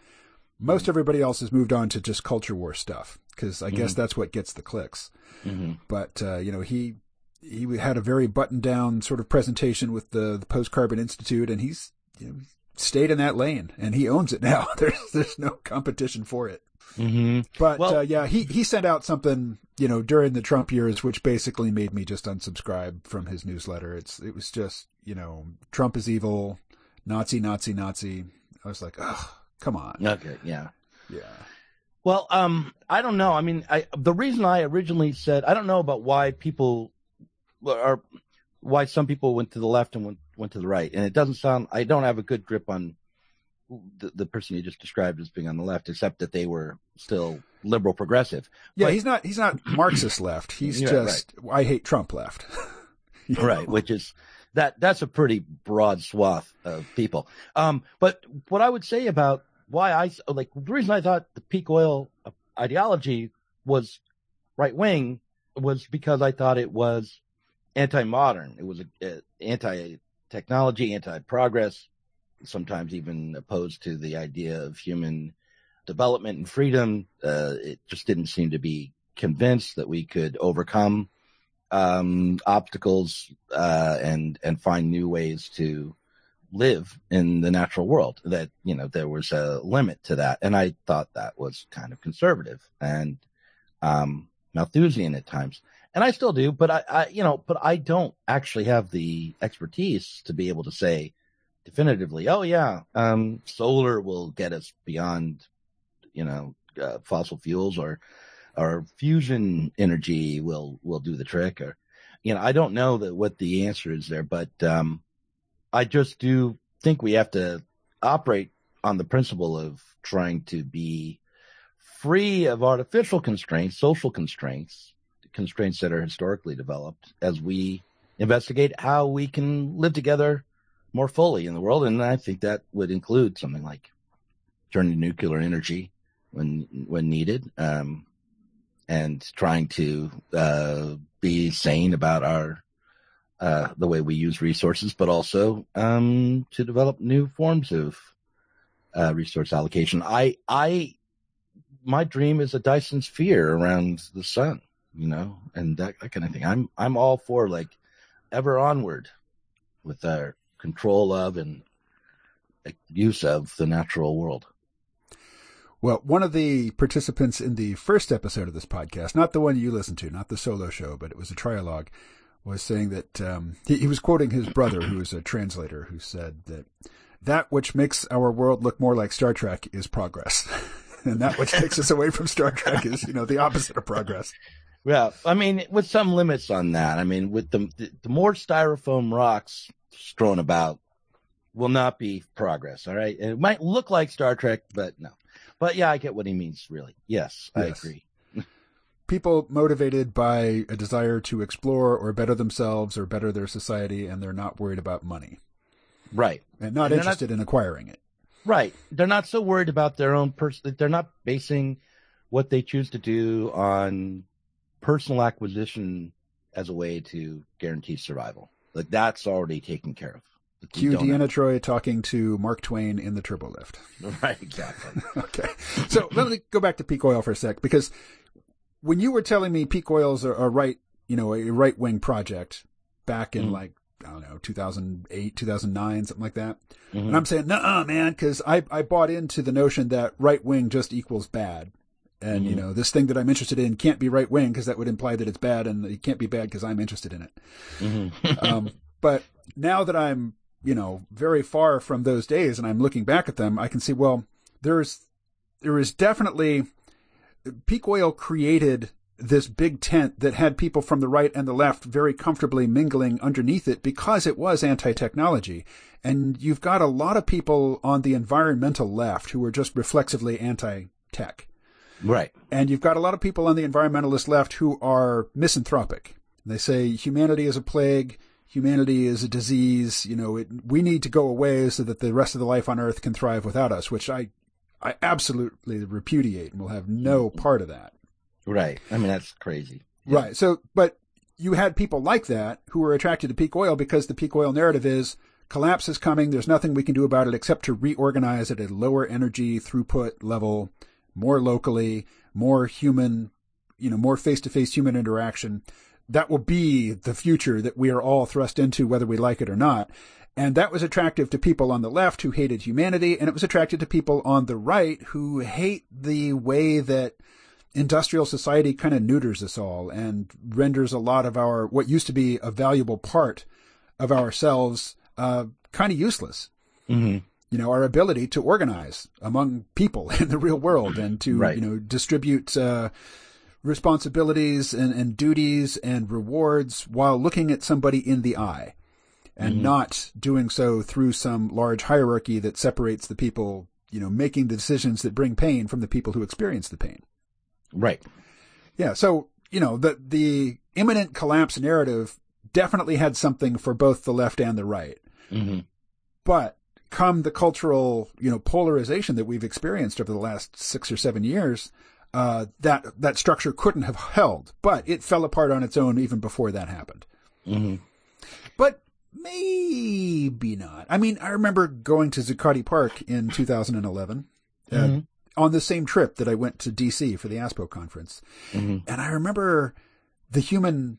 Most mm-hmm. everybody else has moved on to just culture war stuff because I mm-hmm. guess that's what gets the clicks. Mm-hmm. But, uh, you know, he, he had a very buttoned down sort of presentation with the, the Post Carbon Institute and he's, you know, stayed in that lane and he owns it now. There's, there's no competition for it. Mm-hmm. But well, uh, yeah, he he sent out something you know during the Trump years, which basically made me just unsubscribe from his newsletter. It's it was just you know Trump is evil, Nazi, Nazi, Nazi. I was like, oh, come on. Okay, yeah, yeah. Well, um, I don't know. I mean, I the reason I originally said I don't know about why people are why some people went to the left and went went to the right, and it doesn't sound. I don't have a good grip on the, the person you just described as being on the left, except that they were still liberal progressive. Yeah, but, he's not he's not Marxist left. He's just right. I hate Trump left. right, know? which is that that's a pretty broad swath of people. Um, but what I would say about why I like the reason I thought the peak oil ideology was right wing was because I thought it was anti modern. It was anti technology, anti progress, sometimes even opposed to the idea of human development and freedom. Uh, it just didn't seem to be convinced that we could overcome um, obstacles uh, and and find new ways to live in the natural world. That you know there was a limit to that, and I thought that was kind of conservative and um, Malthusian at times, and I still do. But I, I, you know, but I don't actually have the expertise to be able to say definitively, oh yeah, um, solar will get us beyond, you know, uh, fossil fuels or, or fusion energy will, will do the trick or, you know, I don't know that what the answer is there, but, um, I just do think we have to operate on the principle of trying to be free of artificial constraints, social constraints, constraints that are historically developed as we investigate how we can live together more fully in the world. And I think that would include something like turning to nuclear energy when, when needed. Um, and trying to, uh, be sane about our, uh, the way we use resources, but also, um, to develop new forms of, uh, resource allocation. I, I, my dream is a Dyson sphere around the sun, you know, and that, that kind of thing. I'm, I'm all for like ever onward with our control of and use of the natural world. Well, one of the participants in the first episode of this podcast, not the one you listened to, not the solo show, but it was a trialogue, was saying that um, he, he was quoting his brother, who is a translator, who said that that which makes our world look more like Star Trek is progress. and that which takes us away from Star Trek is, you know, the opposite of progress. Yeah, I mean, with some limits on that. I mean, with the the, more styrofoam rocks strewn about will not be progress. All right. It might look like Star Trek, but no. But yeah, I get what he means, really. Yes, yes. I agree. People motivated by a desire to explore or better themselves or better their society, and they're not worried about money. Right. And not and interested not, in acquiring it. Right. They're not so worried about their own person. They're not basing what they choose to do on personal acquisition as a way to guarantee survival. Like that's already taken care of. Cue Deanna have. Troi talking to Mark Twain in the turbo lift. Right, exactly. okay. So let me go back to peak oil for a sec because when you were telling me peak oils are a right, you know, a right wing project back in mm. like, I don't know, 2008, 2009, something like that. Mm-hmm. And I'm saying, nah, man, cause I, I bought into the notion that right wing just equals bad. And, mm-hmm. you know, this thing that I'm interested in can't be right wing because that would imply that it's bad and it can't be bad because I'm interested in it. Mm-hmm. um, but now that I'm, you know, very far from those days and I'm looking back at them, I can see, well, there's there is definitely peak oil created this big tent that had people from the right and the left very comfortably mingling underneath it because it was anti-technology. And you've got a lot of people on the environmental left who are just reflexively anti-tech. Right. And you've got a lot of people on the environmentalist left who are misanthropic. They say humanity is a plague, humanity is a disease, you know, it, we need to go away so that the rest of the life on earth can thrive without us, which I I absolutely repudiate and will have no mm-hmm. part of that. Right. I mean, that's crazy. Yeah. Right. So, but you had people like that who were attracted to peak oil because the peak oil narrative is collapse is coming. There's nothing we can do about it except to reorganize at a lower energy throughput level, more locally, more human, you know, more face to face human interaction. That will be the future that we are all thrust into, whether we like it or not. And that was attractive to people on the left who hated humanity, and it was attractive to people on the right who hate the way that industrial society kind of neuters us all and renders a lot of our, what used to be a valuable part of ourselves, uh, kind of useless. Mm-hmm. You know, our ability to organize among people in the real world and to, right. you know, distribute, uh, responsibilities and, and duties and rewards while looking at somebody in the eye and mm-hmm. not doing so through some large hierarchy that separates the people, you know, making the decisions that bring pain from the people who experience the pain. Right. Yeah. So, you know, the, the imminent collapse narrative definitely had something for both the left and the right. Mm-hmm. But come the cultural, you know, polarization that we've experienced over the last six or seven years, uh, that, that structure couldn't have held, but it fell apart on its own even before that happened. Mm-hmm. But Maybe not. I mean, I remember going to Zuccotti Park in 2011 uh, mm-hmm. on the same trip that I went to DC for the ASPO conference. Mm-hmm. And I remember the human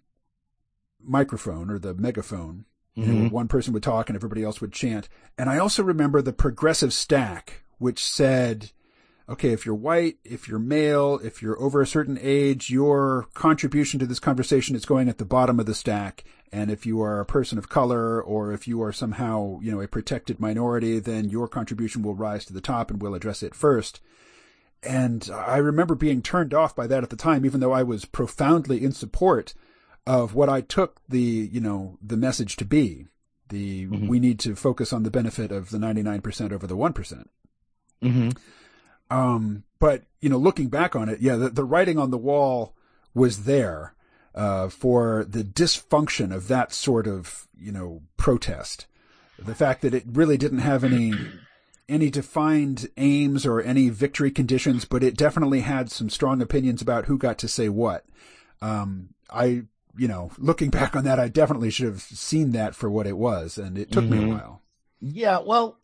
microphone or the megaphone. Mm-hmm. One person would talk and everybody else would chant. And I also remember the progressive stack, which said, okay, if you're white, if you're male, if you're over a certain age, your contribution to this conversation is going at the bottom of the stack. And if you are a person of color or if you are somehow, you know, a protected minority, then your contribution will rise to the top and we'll address it first. And I remember being turned off by that at the time, even though I was profoundly in support of what I took the, you know, the message to be. The, mm-hmm. we need to focus on the benefit of the 99% over the one mm-hmm. Um, but, you know, looking back on it, yeah, the, the writing on the wall was there uh, for the dysfunction of that sort of you know protest. The fact that it really didn't have any any defined aims or any victory conditions, but it definitely had some strong opinions about who got to say what. Um, I you know looking back on that, I definitely should have seen that for what it was, and it took mm-hmm. me a mm-hmm. while. Yeah, well,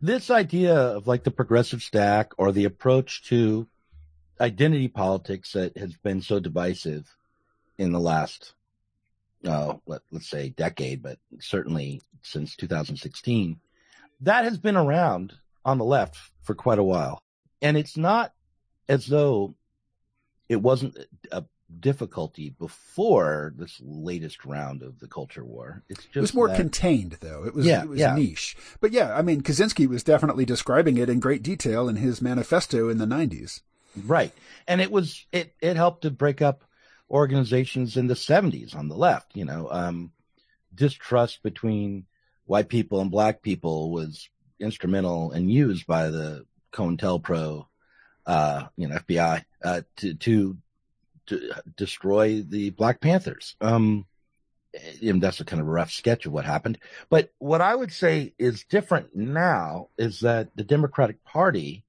this idea of like the progressive stack or the approach to identity politics that has been so divisive in the last, uh, let, let's say decade, but certainly since 2016, that has been around on the left for quite a while. And it's not as though it wasn't a difficulty before this latest round of the culture war. It's just it was more that... contained though. It was yeah, it was yeah. niche. But yeah, I mean Kaczynski was definitely describing it in great detail in his manifesto in the 90s. Right. And it was it it helped to break up organizations in the 70s on the left. You know, um, distrust between white people and black people was instrumental and used by the COINTELPRO, uh, you know, FBI, uh, to, to, to destroy the Black Panthers. Um, and that's a kind of a rough sketch of what happened. But what I would say is different now is that the Democratic Party,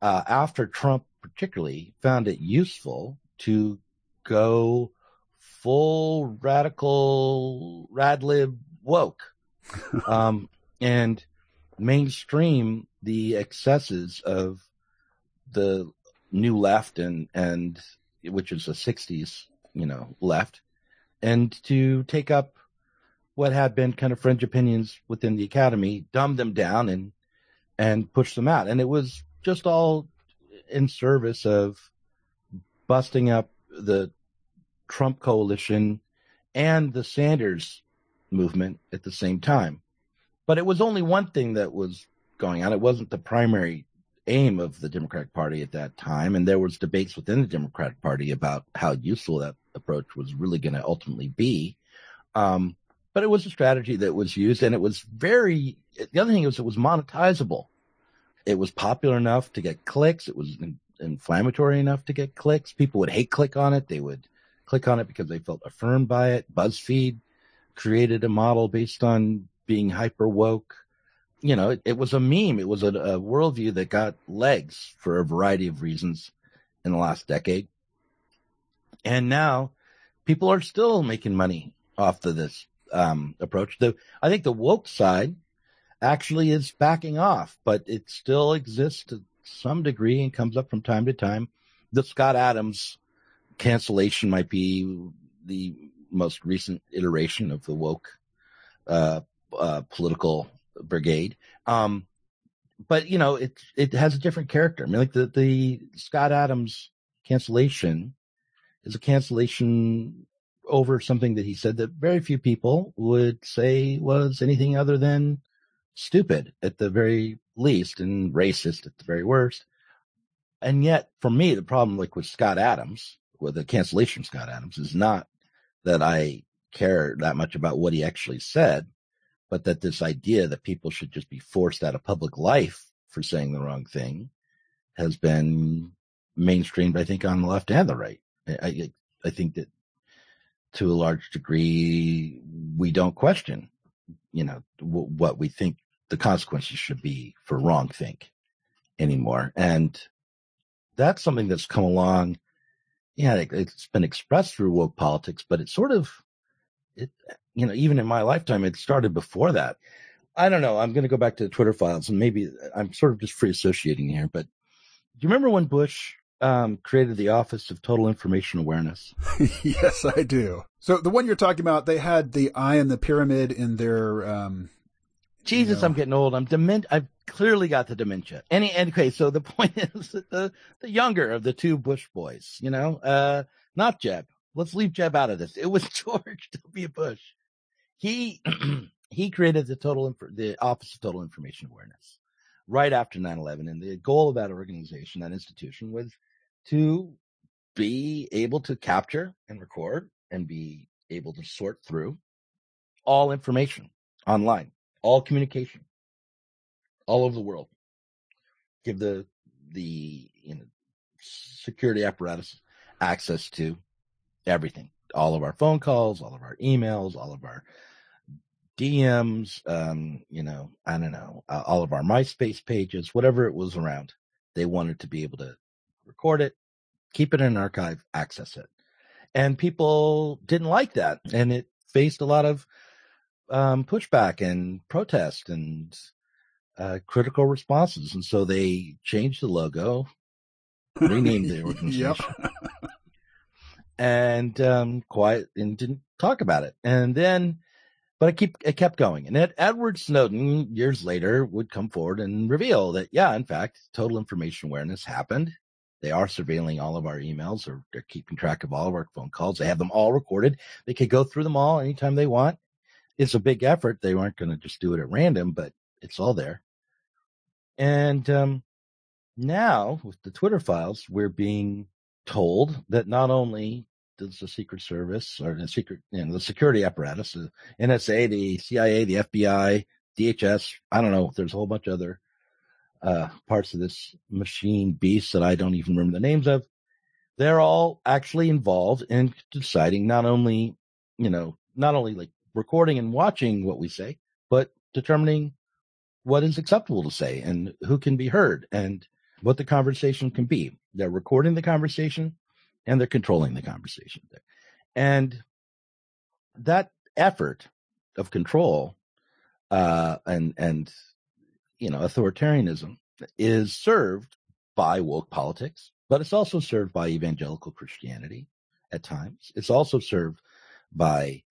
uh, after Trump particularly found it useful to go full radical radlib woke um, and mainstream the excesses of the new left and and which is the 60s you know left and to take up what had been kind of fringe opinions within the academy dumb them down and and push them out and it was just all in service of busting up the Trump coalition and the Sanders movement at the same time. But it was only one thing that was going on. It wasn't the primary aim of the Democratic Party at that time, and there was debates within the Democratic Party about how useful that approach was really going to ultimately be. Um, but it was a strategy that was used, and it was very. The other thing was it was monetizable. It was popular enough to get clicks. It was in, inflammatory enough to get clicks. People would hate click on it. They would click on it because they felt affirmed by it. BuzzFeed created a model based on being hyper woke you know, it, it, was a meme. It was a, a worldview that got legs for a variety of reasons in the last decade. And now people are still making money off of this um, approach. The, I think the woke side actually is backing off, but it still exists to some degree and comes up from time to time. The Scott Adams cancellation might be the most recent iteration of the woke uh, uh, political brigade. Um, but you know, it it has a different character. I mean, like the the Scott Adams cancellation is a cancellation over something that he said that very few people would say was anything other than stupid at the very least and racist at the very worst. And yet, for me, the problem like with Scott Adams, with the cancellation of Scott Adams, is not that I care that much about what he actually said but that this idea that people should just be forced out of public life for saying the wrong thing has been mainstreamed, I think, on the left and the right. I, I think that to a large degree, we don't question, you know, w- what we think the consequences should be for wrong think anymore. And that's something that's come along. Yeah, it, it's been expressed through woke politics, but it sort of, it, you know, even in my lifetime, it started before that. I don't know. I'm going to go back to the Twitter files and maybe I'm sort of just free associating here, but do you remember when Bush um, created the Office of Total Information Awareness? yes, I do. So the one you're talking about, they had the eye and the pyramid in their. Um, Jesus, you know. I'm getting old. I'm dement. I've clearly got the dementia. Any okay. So the point is that the the younger of the two Bush boys, you know, uh, not Jeb. Let's leave Jeb out of this. It was George W. Bush he he created the total inf- the Office of Total Information Awareness right after 9/11, and the goal of that organization, that institution, was to be able to capture and record and be able to sort through all information online, all communication, all over the world. Give the the you know security apparatus access to everything, all of our phone calls, all of our emails, all of our DMs, um, you know, I don't know, uh, all of our MySpace pages, whatever it was around. They wanted to be able to record it, keep it in an archive, access it. And people didn't like that. And it faced a lot of um, pushback and protest and uh, critical responses. And so they changed the logo, renamed the organization. And um, quiet and didn't talk about it. And then but I keep it kept going. And Ed, Edward Snowden years later would come forward and reveal that yeah, in fact, total information awareness happened. They are surveilling all of our emails or they're keeping track of all of our phone calls. They have them all recorded. They could go through them all anytime they want. It's a big effort. They weren't going to just do it at random, but it's all there. And um, now with the Twitter files, we're being told that not only does the Secret Service or the secret, you know, the security apparatus, the NSA, the CIA, the FBI, DHS. I don't know. There's a whole bunch of other uh, parts of this machine beast that I don't even remember the names of. They're all actually involved in deciding not only, you know, not only like recording and watching what we say, but determining what is acceptable to say and who can be heard and what the conversation can be. They're recording the conversation and they're controlling the conversation. And that effort of control uh, and and you know authoritarianism is served by woke politics, but it's also served by evangelical Christianity at times. It's also served by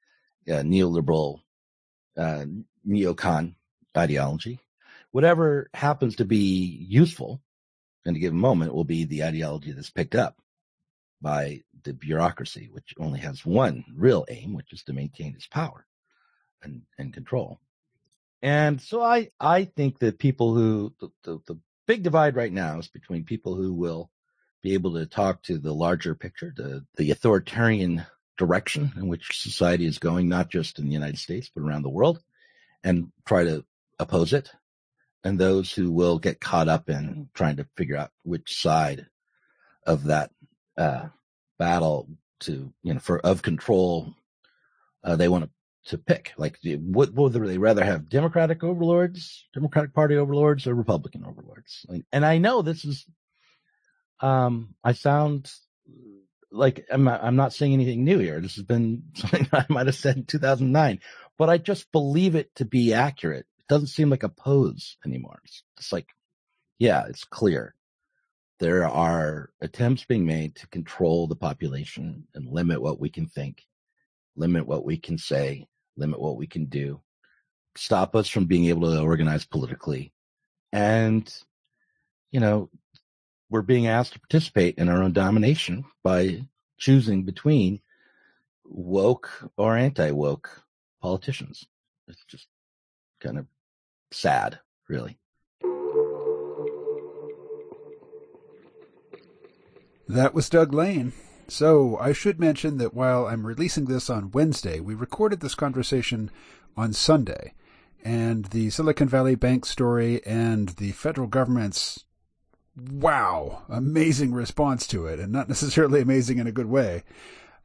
uh, neoliberal uh, neocon ideology. Whatever happens to be useful in a given moment will be the ideology that's picked up by the bureaucracy, which only has one real aim, which is to maintain its power and, and control. And so I, I think that people who, the, the, the big divide right now is between people who will be able to talk to the larger picture, the, the authoritarian direction in which society is going, not just in the United States, but around the world, and try to oppose it. And those who will get caught up in trying to figure out which side of that uh, battle to, you know, for of control uh, they want to to pick. Like, would, would they rather have Democratic overlords, Democratic Party overlords, or Republican overlords? And I know this is, um, I sound like I'm not, I'm not saying anything new here. This has been something I might have said in 2009, but I just believe it to be accurate. Doesn't seem like a pose anymore. It's, it's like, yeah, it's clear. There are attempts being made to control the population and limit what we can think, limit what we can say, limit what we can do, stop us from being able to organize politically. And, you know, we're being asked to participate in our own domination by choosing between woke or anti woke politicians. It's just kind of sad, really. That was Doug Lain. So I should mention that while I'm releasing this on Wednesday, we recorded this conversation on Sunday. And the Silicon Valley Bank story and the federal government's wow, amazing response to it, and not necessarily amazing in a good way.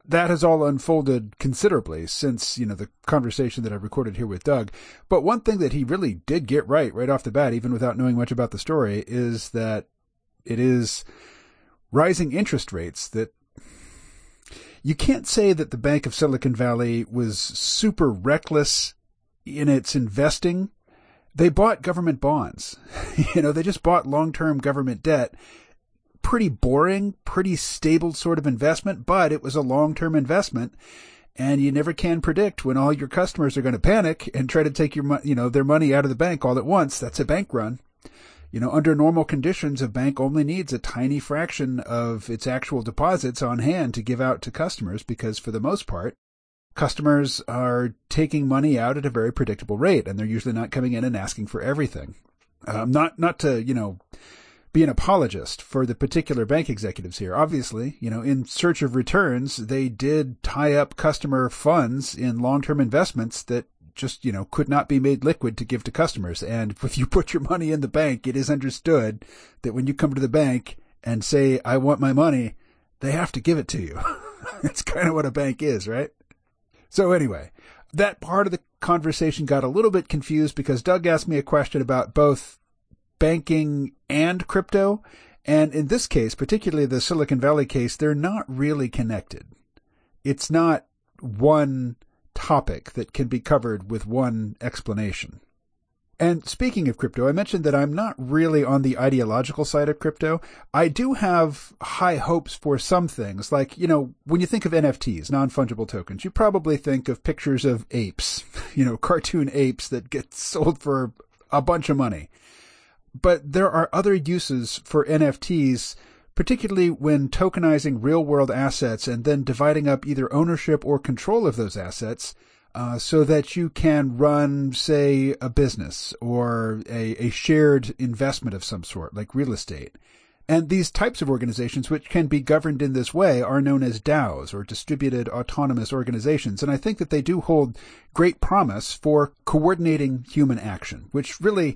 That has all unfolded considerably since, you know, the conversation that I recorded here with Doug. But one thing that he really did get right, right off the bat, even without knowing much about the story, is that it is rising interest rates that you can't say that the Bank of Silicon Valley was super reckless in its investing. They bought government bonds. you know, they just bought long-term government debt. Pretty boring, pretty stable sort of investment, but it was a long-term investment. And you never can predict when all your customers are going to panic and try to take your, you know, their money out of the bank all at once. That's a bank run. You know, under normal conditions, a bank only needs a tiny fraction of its actual deposits on hand to give out to customers because for the most part, customers are taking money out at a very predictable rate and they're usually not coming in and asking for everything. Um, not, not to, you know, be an apologist for the particular bank executives here. Obviously, you know, in search of returns, they did tie up customer funds in long-term investments that just, you know, could not be made liquid to give to customers. And if you put your money in the bank, it is understood that when you come to the bank and say, I want my money, they have to give it to you. It's kind of what a bank is, right? So anyway, that part of the conversation got a little bit confused because Doug asked me a question about both banking and crypto. And in this case, particularly the Silicon Valley case, they're not really connected. It's not one topic that can be covered with one explanation. And speaking of crypto, I mentioned that I'm not really on the ideological side of crypto. I do have high hopes for some things. Like, you know, when you think of NFTs, non-fungible tokens, you probably think of pictures of apes, you know, cartoon apes that get sold for a bunch of money. But there are other uses for NFTs particularly when tokenizing real world assets and then dividing up either ownership or control of those assets uh, so that you can run, say, a business or a, a shared investment of some sort, like real estate. And these types of organizations, which can be governed in this way, are known as DAOs or distributed autonomous organizations. And I think that they do hold great promise for coordinating human action, which really,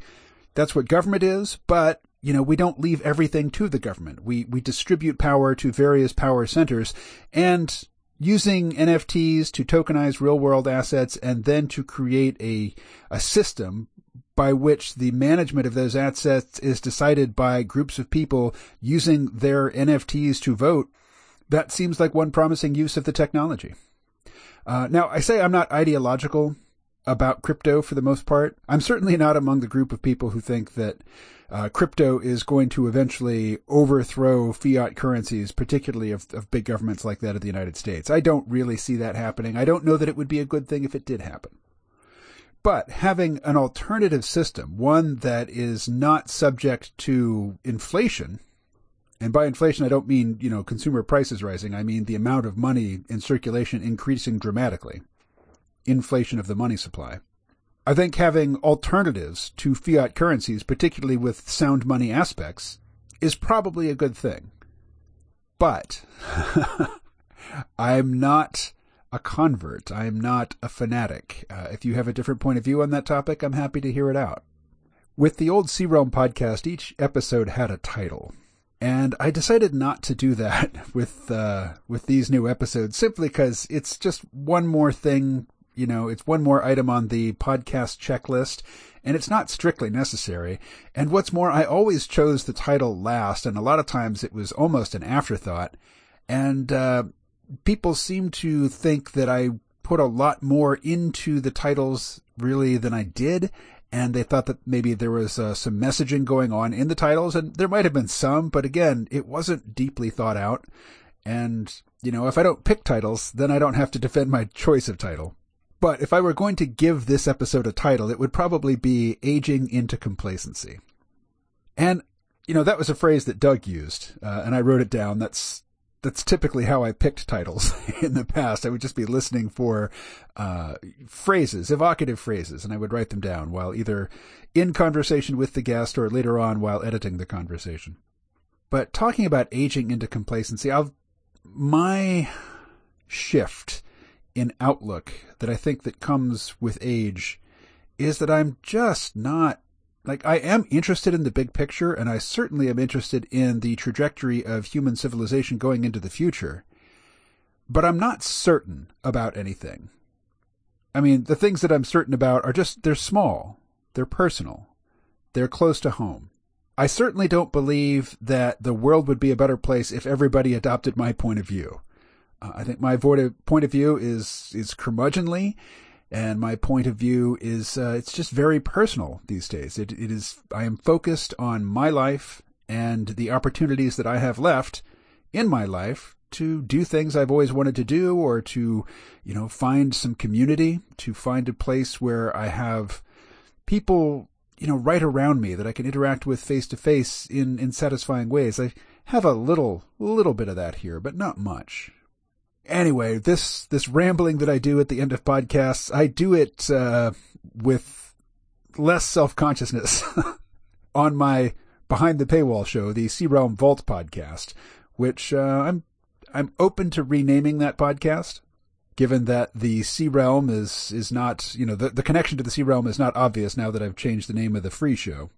that's what government is, but you know, we don't leave everything to the government. We, we distribute power to various power centers and using NFTs to tokenize real world assets and then to create a, a system by which the management of those assets is decided by groups of people using their NFTs to vote. That seems like one promising use of the technology. Uh, now, I say I'm not ideological about crypto for the most part. I'm certainly not among the group of people who think that uh, crypto is going to eventually overthrow fiat currencies, particularly of, of big governments like that of the United States. I don't really see that happening. I don't know that it would be a good thing if it did happen. But having an alternative system, one that is not subject to inflation, and by inflation, I don't mean, you know, consumer prices rising. I mean the amount of money in circulation increasing dramatically. Inflation of the money supply I think having alternatives to fiat currencies, particularly with sound money aspects, is probably a good thing. But I'm not a convert. I'm not a fanatic. Uh, if you have a different point of view on that topic, I'm happy to hear it out. With the old C-Realm podcast, each episode had a title. And I decided not to do that with, uh, with these new episodes simply because it's just one more thing, you know, it's one more item on the podcast checklist and it's not strictly necessary. And what's more, I always chose the title last and a lot of times it was almost an afterthought. And, uh, people seem to think that I put a lot more into the titles really than I did and they thought that maybe there was uh, some messaging going on in the titles, and there might have been some, but again, it wasn't deeply thought out. And, you know, if I don't pick titles, then I don't have to defend my choice of title. But if I were going to give this episode a title, it would probably be Aging into Complacency. And, you know, that was a phrase that Doug used, uh, and I wrote it down. That's that's typically how I picked titles in the past. I would just be listening for uh, phrases, evocative phrases, and I would write them down while either in conversation with the guest or later on while editing the conversation. But talking about aging into complacency, I'll, my shift in outlook that I think that comes with age is that I'm just not like I am interested in the big picture and I certainly am interested in the trajectory of human civilization going into the future. But I'm not certain about anything. I mean, the things that I'm certain about are just they're small, they're personal, they're close to home. I certainly don't believe that the world would be a better place if everybody adopted my point of view. Uh, I think my point of view is is curmudgeonly and my point of view is uh, it's just very personal these days. It, it is I am focused on my life and the opportunities that I have left in my life to do things I've always wanted to do or to, you know, find some community, to find a place where I have people, you know, right around me that I can interact with face to face in, in satisfying ways. I have a little, little bit of that here, but not much. Anyway, this this rambling that I do at the end of podcasts, I do it uh, with less self consciousness on my behind the paywall show, the C-Realm Vault podcast, which uh, I'm I'm open to renaming that podcast, given that the C-Realm is is not you know the the connection to the C-Realm is not obvious now that I've changed the name of the free show.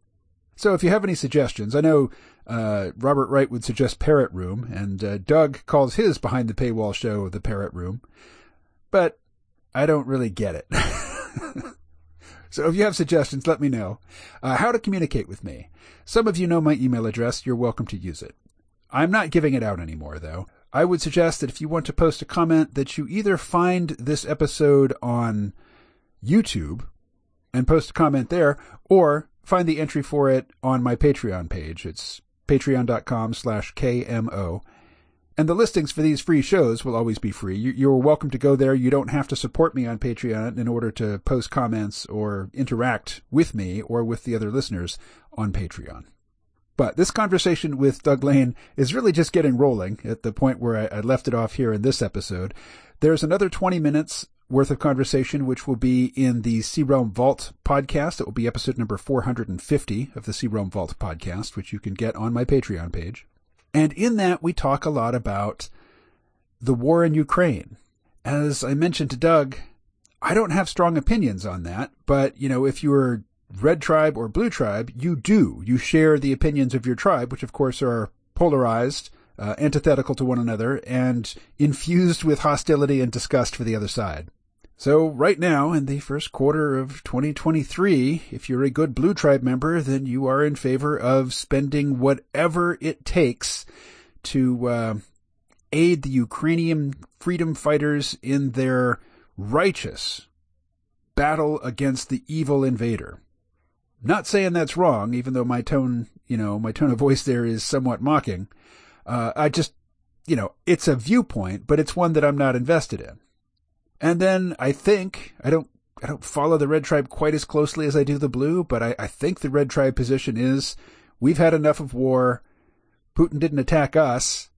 So if you have any suggestions, I know uh, Robert Wright would suggest Parrot Room, and uh, Doug calls his behind the paywall show the Parrot Room, but I don't really get it. so if you have suggestions, let me know. Uh, how to communicate with me. Some of you know my email address. You're welcome to use it. I'm not giving it out anymore, though. I would suggest that if you want to post a comment, that you either find this episode on YouTube and post a comment there, or find the entry for it on my Patreon page. It's patreon.com slash KMO. And the listings for these free shows will always be free. You're welcome to go there. You don't have to support me on Patreon in order to post comments or interact with me or with the other listeners on Patreon. But this conversation with Doug Lain is really just getting rolling at the point where I left it off here in this episode. There's another 20 minutes worth of conversation, which will be in the C-Realm Vault podcast. It will be episode number 450 of the C-Realm Vault podcast, which you can get on my Patreon page. And in that, we talk a lot about the war in Ukraine. As I mentioned to Doug, I don't have strong opinions on that, but, you know, if you're red tribe or blue tribe, you do. You share the opinions of your tribe, which of course are polarized uh, antithetical to one another and infused with hostility and disgust for the other side. So right now, in the first quarter of 2023, if you're a good Blue Tribe member, then you are in favor of spending whatever it takes to uh, aid the Ukrainian freedom fighters in their righteous battle against the evil invader. Not saying that's wrong, even though my tone, you know, my tone of voice there is somewhat mocking. Uh, I just, you know, it's a viewpoint, but it's one that I'm not invested in. And then I think I don't I don't follow the red tribe quite as closely as I do the blue, but I, I think the red tribe position is we've had enough of war. Putin didn't attack us.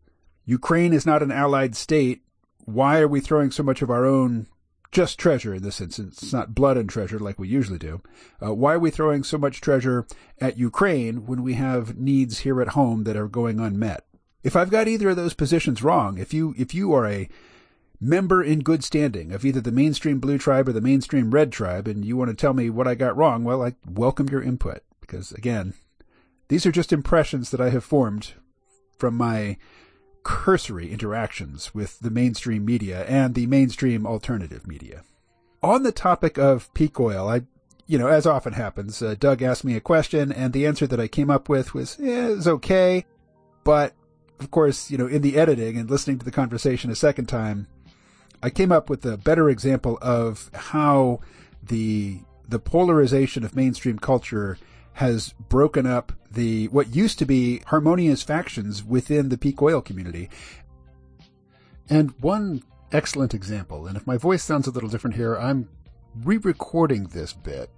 Ukraine is not an allied state. Why are we throwing so much of our own just treasure in this instance. It's not blood and treasure like we usually do. Uh, why are we throwing so much treasure at Ukraine when we have needs here at home that are going unmet? If I've got either of those positions wrong, if you if you are a member in good standing of either the mainstream blue tribe or the mainstream red tribe, and you want to tell me what I got wrong, well, I welcome your input because again, these are just impressions that I have formed from my cursory interactions with the mainstream media and the mainstream alternative media. On the topic of peak oil, I, you know, as often happens, uh, Doug asked me a question and the answer that I came up with was, yeah, it was okay. But of course, you know, in the editing and listening to the conversation a second time, I came up with a better example of how the the polarization of mainstream culture has broken up the what used to be harmonious factions within the peak oil community. And one excellent example, and if my voice sounds a little different here, I'm re-recording this bit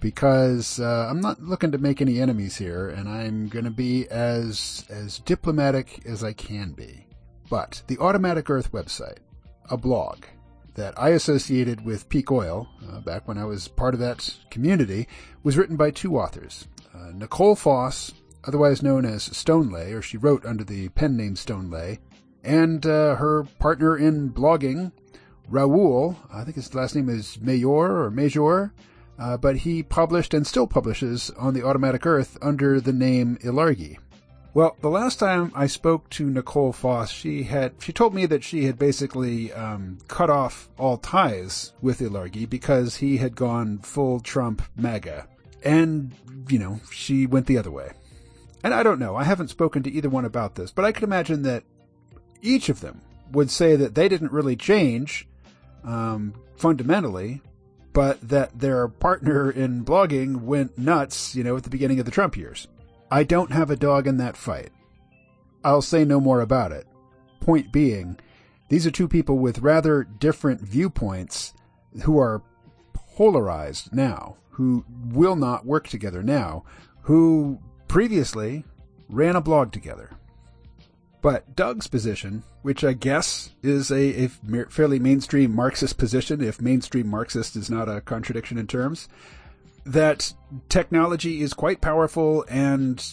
because uh, I'm not looking to make any enemies here, and I'm going to be as as diplomatic as I can be. But the Automatic Earth website, a blog that I associated with Peak Oil uh, back when I was part of that community was written by two authors. Uh, Nicole Foss, otherwise known as Stoneleigh, or she wrote under the pen name Stoneleigh, and uh, her partner in blogging, Raoul, I think his last name is Mayor or Major, uh, but he published and still publishes on the Automatic Earth under the name Ilargi. Well, the last time I spoke to Nicole Foss, she had she told me that she had basically um, cut off all ties with Ilargi because he had gone full Trump MAGA, and you know she went the other way. And I don't know. I haven't spoken to either one about this, but I could imagine that each of them would say that they didn't really change um, fundamentally, but that their partner in blogging went nuts, you know, at the beginning of the Trump years. I don't have a dog in that fight. I'll say no more about it. Point being, these are two people with rather different viewpoints who are polarized now, who will not work together now, who previously ran a blog together. But Doug's position, which I guess is a, a, fairly mainstream Marxist position, if mainstream Marxist is not a contradiction in terms, that technology is quite powerful and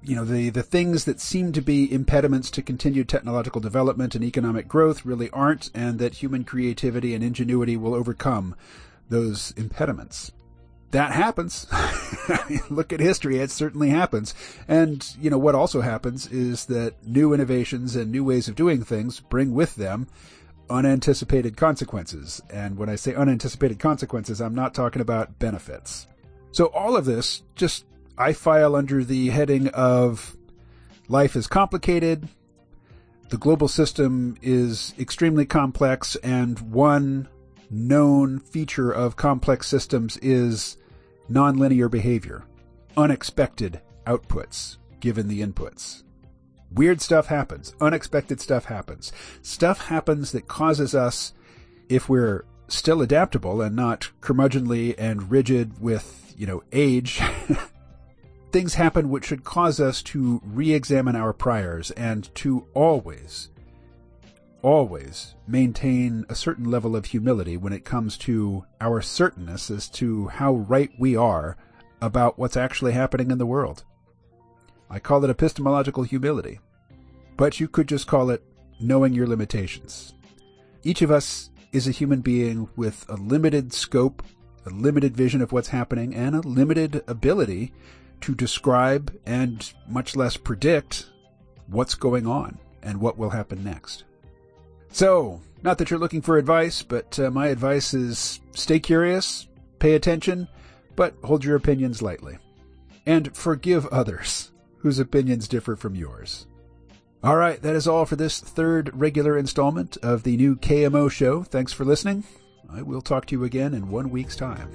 you know the the things that seem to be impediments to continued technological development and economic growth really aren't and that human creativity and ingenuity will overcome those impediments that happens look at history it certainly happens and you know what also happens is that new innovations and new ways of doing things bring with them unanticipated consequences. And when I say unanticipated consequences, I'm not talking about benefits. So all of this just I file under the heading of life is complicated. The global system is extremely complex and one known feature of complex systems is nonlinear behavior, unexpected outputs given the inputs. Weird stuff happens. Unexpected stuff happens. Stuff happens that causes us, if we're still adaptable and not curmudgeonly and rigid with, you know, age, things happen which should cause us to re-examine our priors and to always, always maintain a certain level of humility when it comes to our certainness as to how right we are about what's actually happening in the world. I call it epistemological humility. But you could just call it knowing your limitations. Each of us is a human being with a limited scope, a limited vision of what's happening, and a limited ability to describe and much less predict what's going on and what will happen next. So, not that you're looking for advice, but uh, my advice is stay curious, pay attention, but hold your opinions lightly. And forgive others whose opinions differ from yours. All right, that is all for this third regular installment of the new KMO show. Thanks for listening. I will talk to you again in one week's time.